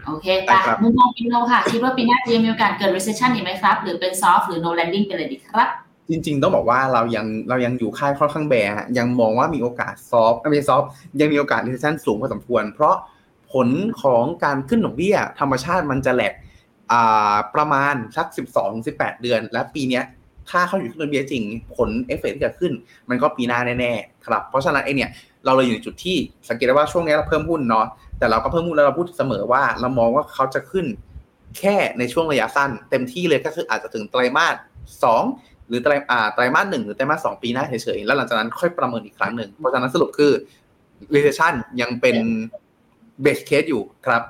โอเคได้ไปครับมุมมองปีโนค่ะ คิดว่าปีหน้าจะยังมีโอกาสเกิด recession อีกไหมครับ หรือเป็น soft หรือ no landing ไปเลยดีครับ จริง ๆ ต้องบอกว่าเรายังเรายังอยู่ค่ายค่อนข้าง bear ฮะยังมองว่ามีโอกาส soft ไม่ใช่ softยังมีโอกาส recession สูงพอสมควร เพราะ ผลของการขึ้นดอกเบี้ย ธรรมชาติมันจะแหลกประมาณสัก 12-18 เดือน และปีนี้ถ้าเขาอยู่ขึ้นดอกเบี้ยจริง ผลเอฟเฟกต์ที่จะขึ้น มันก็ปีหน้าแน่ๆครับ เพราะฉะนั้นไอเนี่ยเราเลยอยู่ในจุดที่สังเกตได้ว่าช่วงนี้เราเพิ่มหุ้นเนาะแต่เราก็เพิ่มหุ้นแล้วเราพูดเสมอว่าเรามองว่าเขาจะขึ้นแค่ในช่วงระยะสั้น เต็มที่เลยก็คืออาจจะถึงไตรมาสสองหรือไตรอ่าไตรมาสหนึ่งหรือไตรมาสสองปีหน้าเฉยๆแล้วหลังจากนั้นค่อยประเมินอีกครั้งหนึ่งเพราะฉะนั้นสรุปคือ recession ยังเป็น base case อยู่ครับ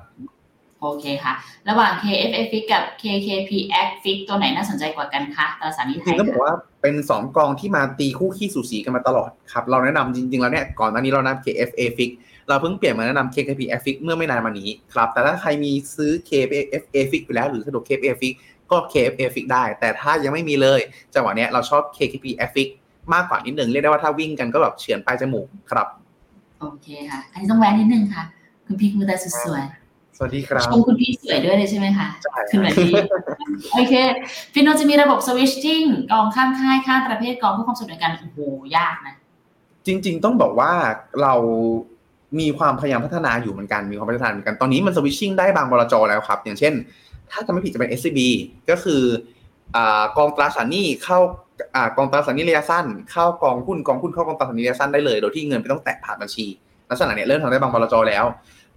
โอเคค่ะ ระหว่าง KFA Fix กับ KKP X Fix ตัวไหนน่าสนใจกว่ากันคะตราสารหนี้ไทจริยงๆต้องบอกค่ะว่าเป็น 2 กองที่มาตีคู่ขี้สูสีกันมาตลอดครับ เราแนะนำจริง ๆ แล้วเนี่ยก่อนหน้านี้เราแนะนำ KFA Fix เราเพิ่งเปลี่ยนมาแนะนำ KKP F Fix เมื่อไม่นานมานี้ครับแต่ถ้าใครมีซื้อ KFA Fix ไปแล้วหรือสะดวก KFA Fix ก็ KFA Fix ได้ แต่ถ้ายังไม่มีเลยจังหวะเนี้ยเราชอบ KKP F Fix มากกว่านิดหนึ่งเรียกได้ว่าถ้าวิ่งกันก็แบบเฉือนปลายจมูกครับโอเคค่ะ อันนี้ต้องแวะนิดนึงค่ะ คุณพี่มือตาสุดสวยสวัสดีครับชมคุณพี่สวยด้วยเลยใช่ไหมคะใช่ขึ้นแบบนี้โอเคฟิโนจะมีระบบ switching กองข้ามค่ายข้ามประเภทกองเพื่อความสมดุลกันโอ้โหยากนะจริง ๆ ต้องบอกว่าเรามีความพยายามพัฒนาอยู่เหมือนกันมีความพัฒนาเหมือนกันตอนนี้มันสวิตชิ่งได้บางบลจแล้วครับ อย่างเช่น ถ้าจะไม่ผิดจะเป็น SCB ก็คืออากองตราสารหนี้เข้าอ่ากองตราสารหนี้ระยะสั้น เข้ากองหุ้นกองหุ้นเข้ากองตราสารหนี้ระยะสั้นได้เลย โดยที่เงินไม่ต้องแตะผ่านบัญชีลักษณะเนี้ยเริ่มทำได้บางบลจแล้ว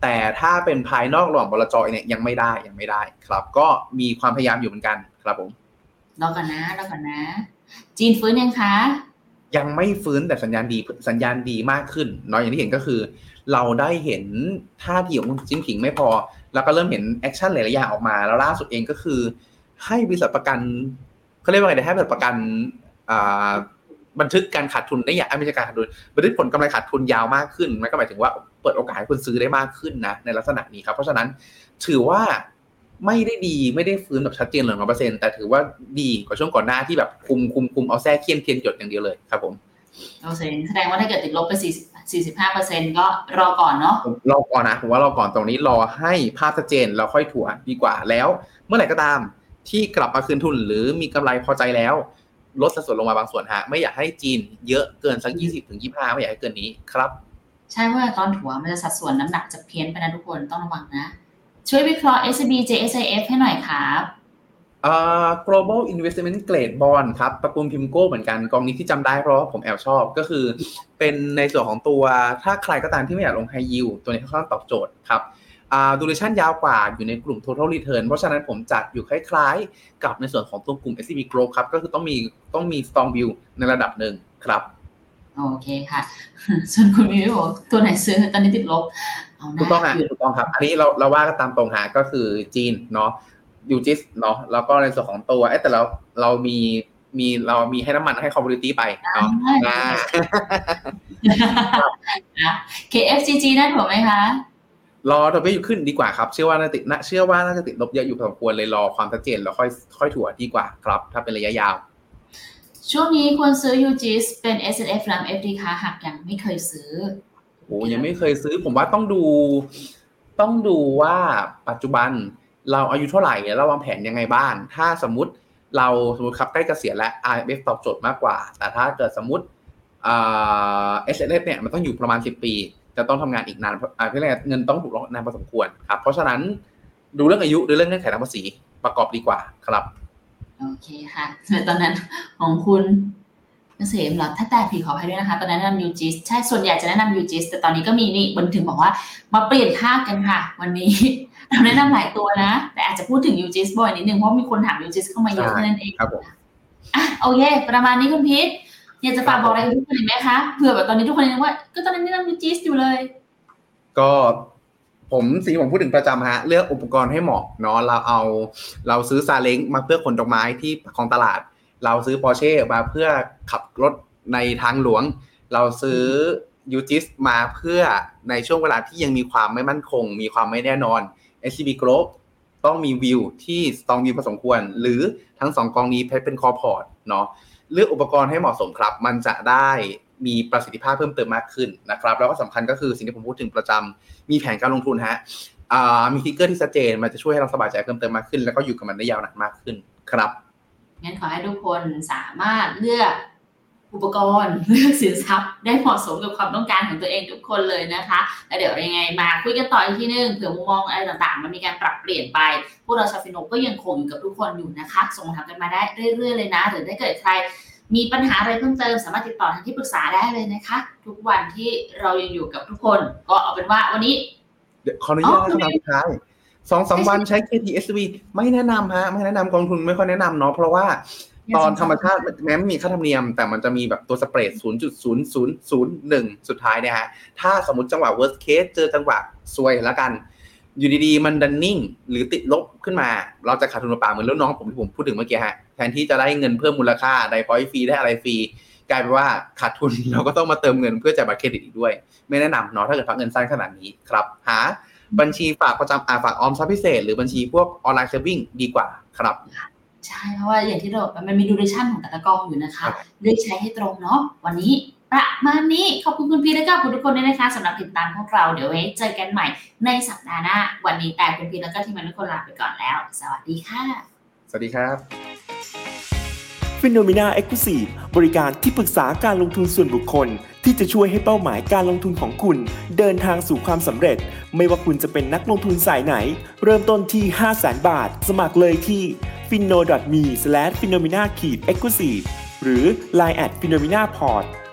แต่ถ้าเป็นภายนอกระหว่างบลจเนี่ยยังไม่ได้ยังไม่ได้ครับ ก็มีความพยายามอยู่เหมือนกันครับผมรอก่อนนะรอก่อนนะ จีนฟื้นยังคะยังไม่ฟื้นแต่สัญญาณดีสัญญาณดีมากขึ้นเนาะอย่างที่เห็นก็คือ เราได้เห็นท่าทีของคุณจิ้นผิงไม่พอ แล้วก็เริ่มเห็น action หลายๆอย่างออกมา แล้วล่าสุดเองก็คือ ให้บริษัทประกันเขาเรียกว่าไงนะให้บริษัทประกันอ่าบันทึกการขาดทุนได้อย่างไม่ใช่การขาดทุนบันทึกผลกำไรขาดทุนยาวมากขึ้นมันก็หมายถึงว่าเปิดโอกาสให้คนซื้อได้มากขึ้นนะในลักษณะนี้ครับ เพราะฉะนั้นถือว่าไม่ได้ดีไม่ได้ฟื้นแบบชัดเจนเลยร้อยเปอร์เซ็นต์แต่ถือว่าดีกว่าช่วงก่อนหน้าที่แบบคุมคุมคุมเอาแส้เฆี่ยนเทียนหยดอย่างเดียวเลยครับผมโอเคแสดงว่าถ้าเกิดติดลบไป40 45เปอร์เซ็นก็รอก่อนเนาะผมรอก่อนนะผมว่ารอก่อนตรงนี้รอให้ภาพชัดเจนแล้วค่อยถัวดีกว่าแล้ว เมื่อไหร่ก็ตามที่กลับมาคืนทุนหรือมีกำไรพอใจแล้วลดสัดส่วนลงมาบางส่วนฮะไม่อยากให้จีนเยอะเกินสักยี่สิบถึงยี่ห้าไม่อยากให้เกินนี้ครับ ใช่ว่าตอนถัวมันจะสัดส่วนน้ำหนักจะเพี้ยนไปนะทุกคนต้องระวังนะ ช่วยวิเคราะห์ SCB JSIF ให้หน่อยครับอ่า global investment grade bond ครับตระกูลพิมโก้เหมือนกันกองนี้ที่จำได้เพราะว่าผมแอบชอบก็คือ เป็นในส่วนของตัวถ้าใครก็ตามที่ไม่อยากลง high yield ตัวนี้ค่อนข้างตอบโจทย์ครับอ่า duration ยาวกว่าอยู่ในกลุ่ม total return เพราะฉะนั้นผมจัดอยู่คล้ายๆ กับในส่วนของตัวกลุ่ม SCB Growth ครับก็คือต้องมีต้องมี strong view ในระดับหนึ่งครับ โอเคค่ะ ส่วนคุณมิวบอกตัวไหนซื้อตอนนี้ติดลบเอาหถูกต้องน้าฮะถูกต้องครับ อันนี้เราเราว่ากันตามตรงหาก็คือจีนเนาะยูจิสเนาะแล้วก็ในส่วนของตัวเอ้แต่เราเรามีมีเรามีให้น้ำมันให้คอมมูนิตี้ไปเนาะอ่า KFGG นั่นถูกไหมคะรอตัวอยู่ขึ้นดีกว่าครับ เชื่อว่าน่าติดนะเชื่อว่าน่าจะติดลบเยอะอยู่พอสมควรเลยรอความชัดเจนแล้วค่อยค่อยถั่วดีกว่าครับ ถ้าเป็นระยะยาว ช่วงนี้ควรซื้อ UGIS เป็น S F นำ FD คะหากยังไม่เคยซื้อโอ้ยังไม่เคยซื้อ ผมว่าต้องดู ต้องดูว่าปัจจุบันเราอายุเท่าไหร่เราวางแผนยังไงบ้างถ้าสมมติเราสมมติครับใกล้เกษียณแล้ว RF ตอบโจทย์มากกว่า แต่ถ้าเกิดสมมติเอ่า S F เนี่ยมันต้องอยู่ประมาณ 10 ปี จะต้องทำงานอีกนานเพื่อเงินต้องถูกล็อกนานพอสมควรครับเพราะฉะนั้นดูเรื่องอายุดูเรื่องเงื่อนไขทางภาษีประกอบดีกว่าครับ โอเคค่ะแต่ตอนนั้นของคุณเกษมเหรอถ้าแต่ผิดขออภัยด้วยนะคะ ตอนนั้นแนะนำ UGIS ใช่ ส่วนใหญ่จะแนะนำ UGIS แต่ตอนนี้ก็มีนี่บนถึงบอกว่า มาเปลี่ยนค่ากันค่ะ วันนี้เราแนะนำหลายตัวนะ แต่อาจจะพูดถึง UGIS บ่อยนิดนึง เพราะมีคนถาม UGIS เข้ามาเยอะนั่นเองครับผมอะโอเค ประมาณนี้คุณพีอยากจะฝากบอกอะไรกับทุกคนอีกไหมคะเผื่อแบบตอนนี้ทุกคนยังว่า ก็ตอนนั้นแนะนำ UGIS อยู่เลย ก็ ผมสิ่งผมพูดถึงประจำฮะเลือกอุปกรณ์ให้เหมาะเนาะเราเอาเราซื้อซาเล้งมาเพื่อขนดอกไม้ที่ของตลาด เราซื้อปอร์เช่มาเพื่อขับรถในทางหลวง เราซื้อ UGIS มาเพื่อในช่วงเวลาที่ยังมีความไม่มั่นคง มีความไม่แน่นอน SCB Group ต้องมีวิวที่ strong view พอสมควร หรือทั้งสองกองนี้เป็น core port เนาะเลือกอุปกรณ์ให้เหมาะสมครับ มันจะได้ มีประสิทธิภาพเพิ่มเติมมากขึ้นนะครับ แล้วก็สำคัญก็คือสิ่งที่ผมพูดถึงประจำมีแผนการลงทุนฮะมี trigger ที่ชัดเจน มันจะช่วยให้เราสบายใจเพิ่มเติมมากขึ้น แล้วก็อยู่กับมันได้ยาวนานมากขึ้นครับงั้นขอให้ทุกคนสามารถเลือกอุปกรณ์เลือกสินทรัพย์ได้เหมาะสมกับความต้องการของตัวเองทุกคนเลยนะคะ แล้วเดี๋ยวยังไงมาคุยกันต่ออีกทีนึงเผื่อมุมมองอะไรต่างๆ มันมีการปรับเปลี่ยนไป พวกเราชาฟิโนก็ยังคงอยู่กับทุกคนอยู่นะคะส่งคำถามกันมาได้เรื่อยๆเลยนะหรือถ้าเกิดใคร มีปัญหาอะไรเพิ่มเติมสามารถติดต่อทางที่ปรึกษาได้เลยนะคะ ทุกวันที่เรายังอยู่กับทุกคน ก็เอาเป็นว่าวันนี้เดี๋ยวขออนุญาตอ๋อคำถามสุดท้ายสองสามวันใช้ KTSV ไม่แนะนำฮะ ไม่แนะนำกองทุนไม่ค่อยแนะนำเนาะเพราะว่าตอนธรรมชาติแม้ไม่มีค่าธรรมเนียม แต่มันจะมีแบบตัว spread 0.0001 สุดท้ายเนี่ยฮะ ถ้าสมมติจังหวะ worst case เจอจังหวะซวยแล้วกัน อยู่ดีๆ มันดันนิ่ง หรือติดลบขึ้นมา เราจะขาดทุนเปล่าๆเหมือนรุ่นน้องผมที่ผมพูดถึงเมื่อกี้ฮะแทนที่จะได้เงินเพิ่มมูลค่าได้ point ฟรีได้อะไรฟรีกลายเป็นว่าขาดทุนเราก็ต้องมาเติมเงินเพื่อจ่ายบัตรเครดิตอีกด้วย ไม่แนะนำเนาะถ้าเกิดพักเงินสั้นขนาดนี้ครับหาบัญชีฝากประจำอาฝากออมทรัพย์พิเศษ หรือบัญชีพวก online saving ดีกว่าครับ ใช่เพราะว่าอย่างที่เราบอกมันมี duration ของแต่ละกองอยู่นะคะครับเลือกใช้ให้ตรงเนาะวันนี้ ประมาณนี้ขอบคุณคุณพีและก็ขอบคุณทุกคนด้วยนะคะสำหรับติดตามพวกเราเดี๋ยวไว้เจอกันใหม่ในสัปดาห์หน้า วันนี้แต่คุณพีแล้วก็ทีมงานทุกคนลาไปก่อนแล้ว สวัสดีค่ะ สวัสดีครับ FINNOMENA exclusiveบริการที่ปรึกษาการลงทุนส่วนบุคคล ที่จะช่วยให้เป้าหมายการลงทุนของคุณ เดินทางสู่ความสำเร็จ ไม่ว่าคุณจะเป็นนักลงทุนสายไหน เริ่มต้นที่ 5 0 0 0 0 0บาท สมัครเลยที่ f i n o m e f i n o m e n a e x c l u s i v e หรือ line at f i n o m e n a p o r t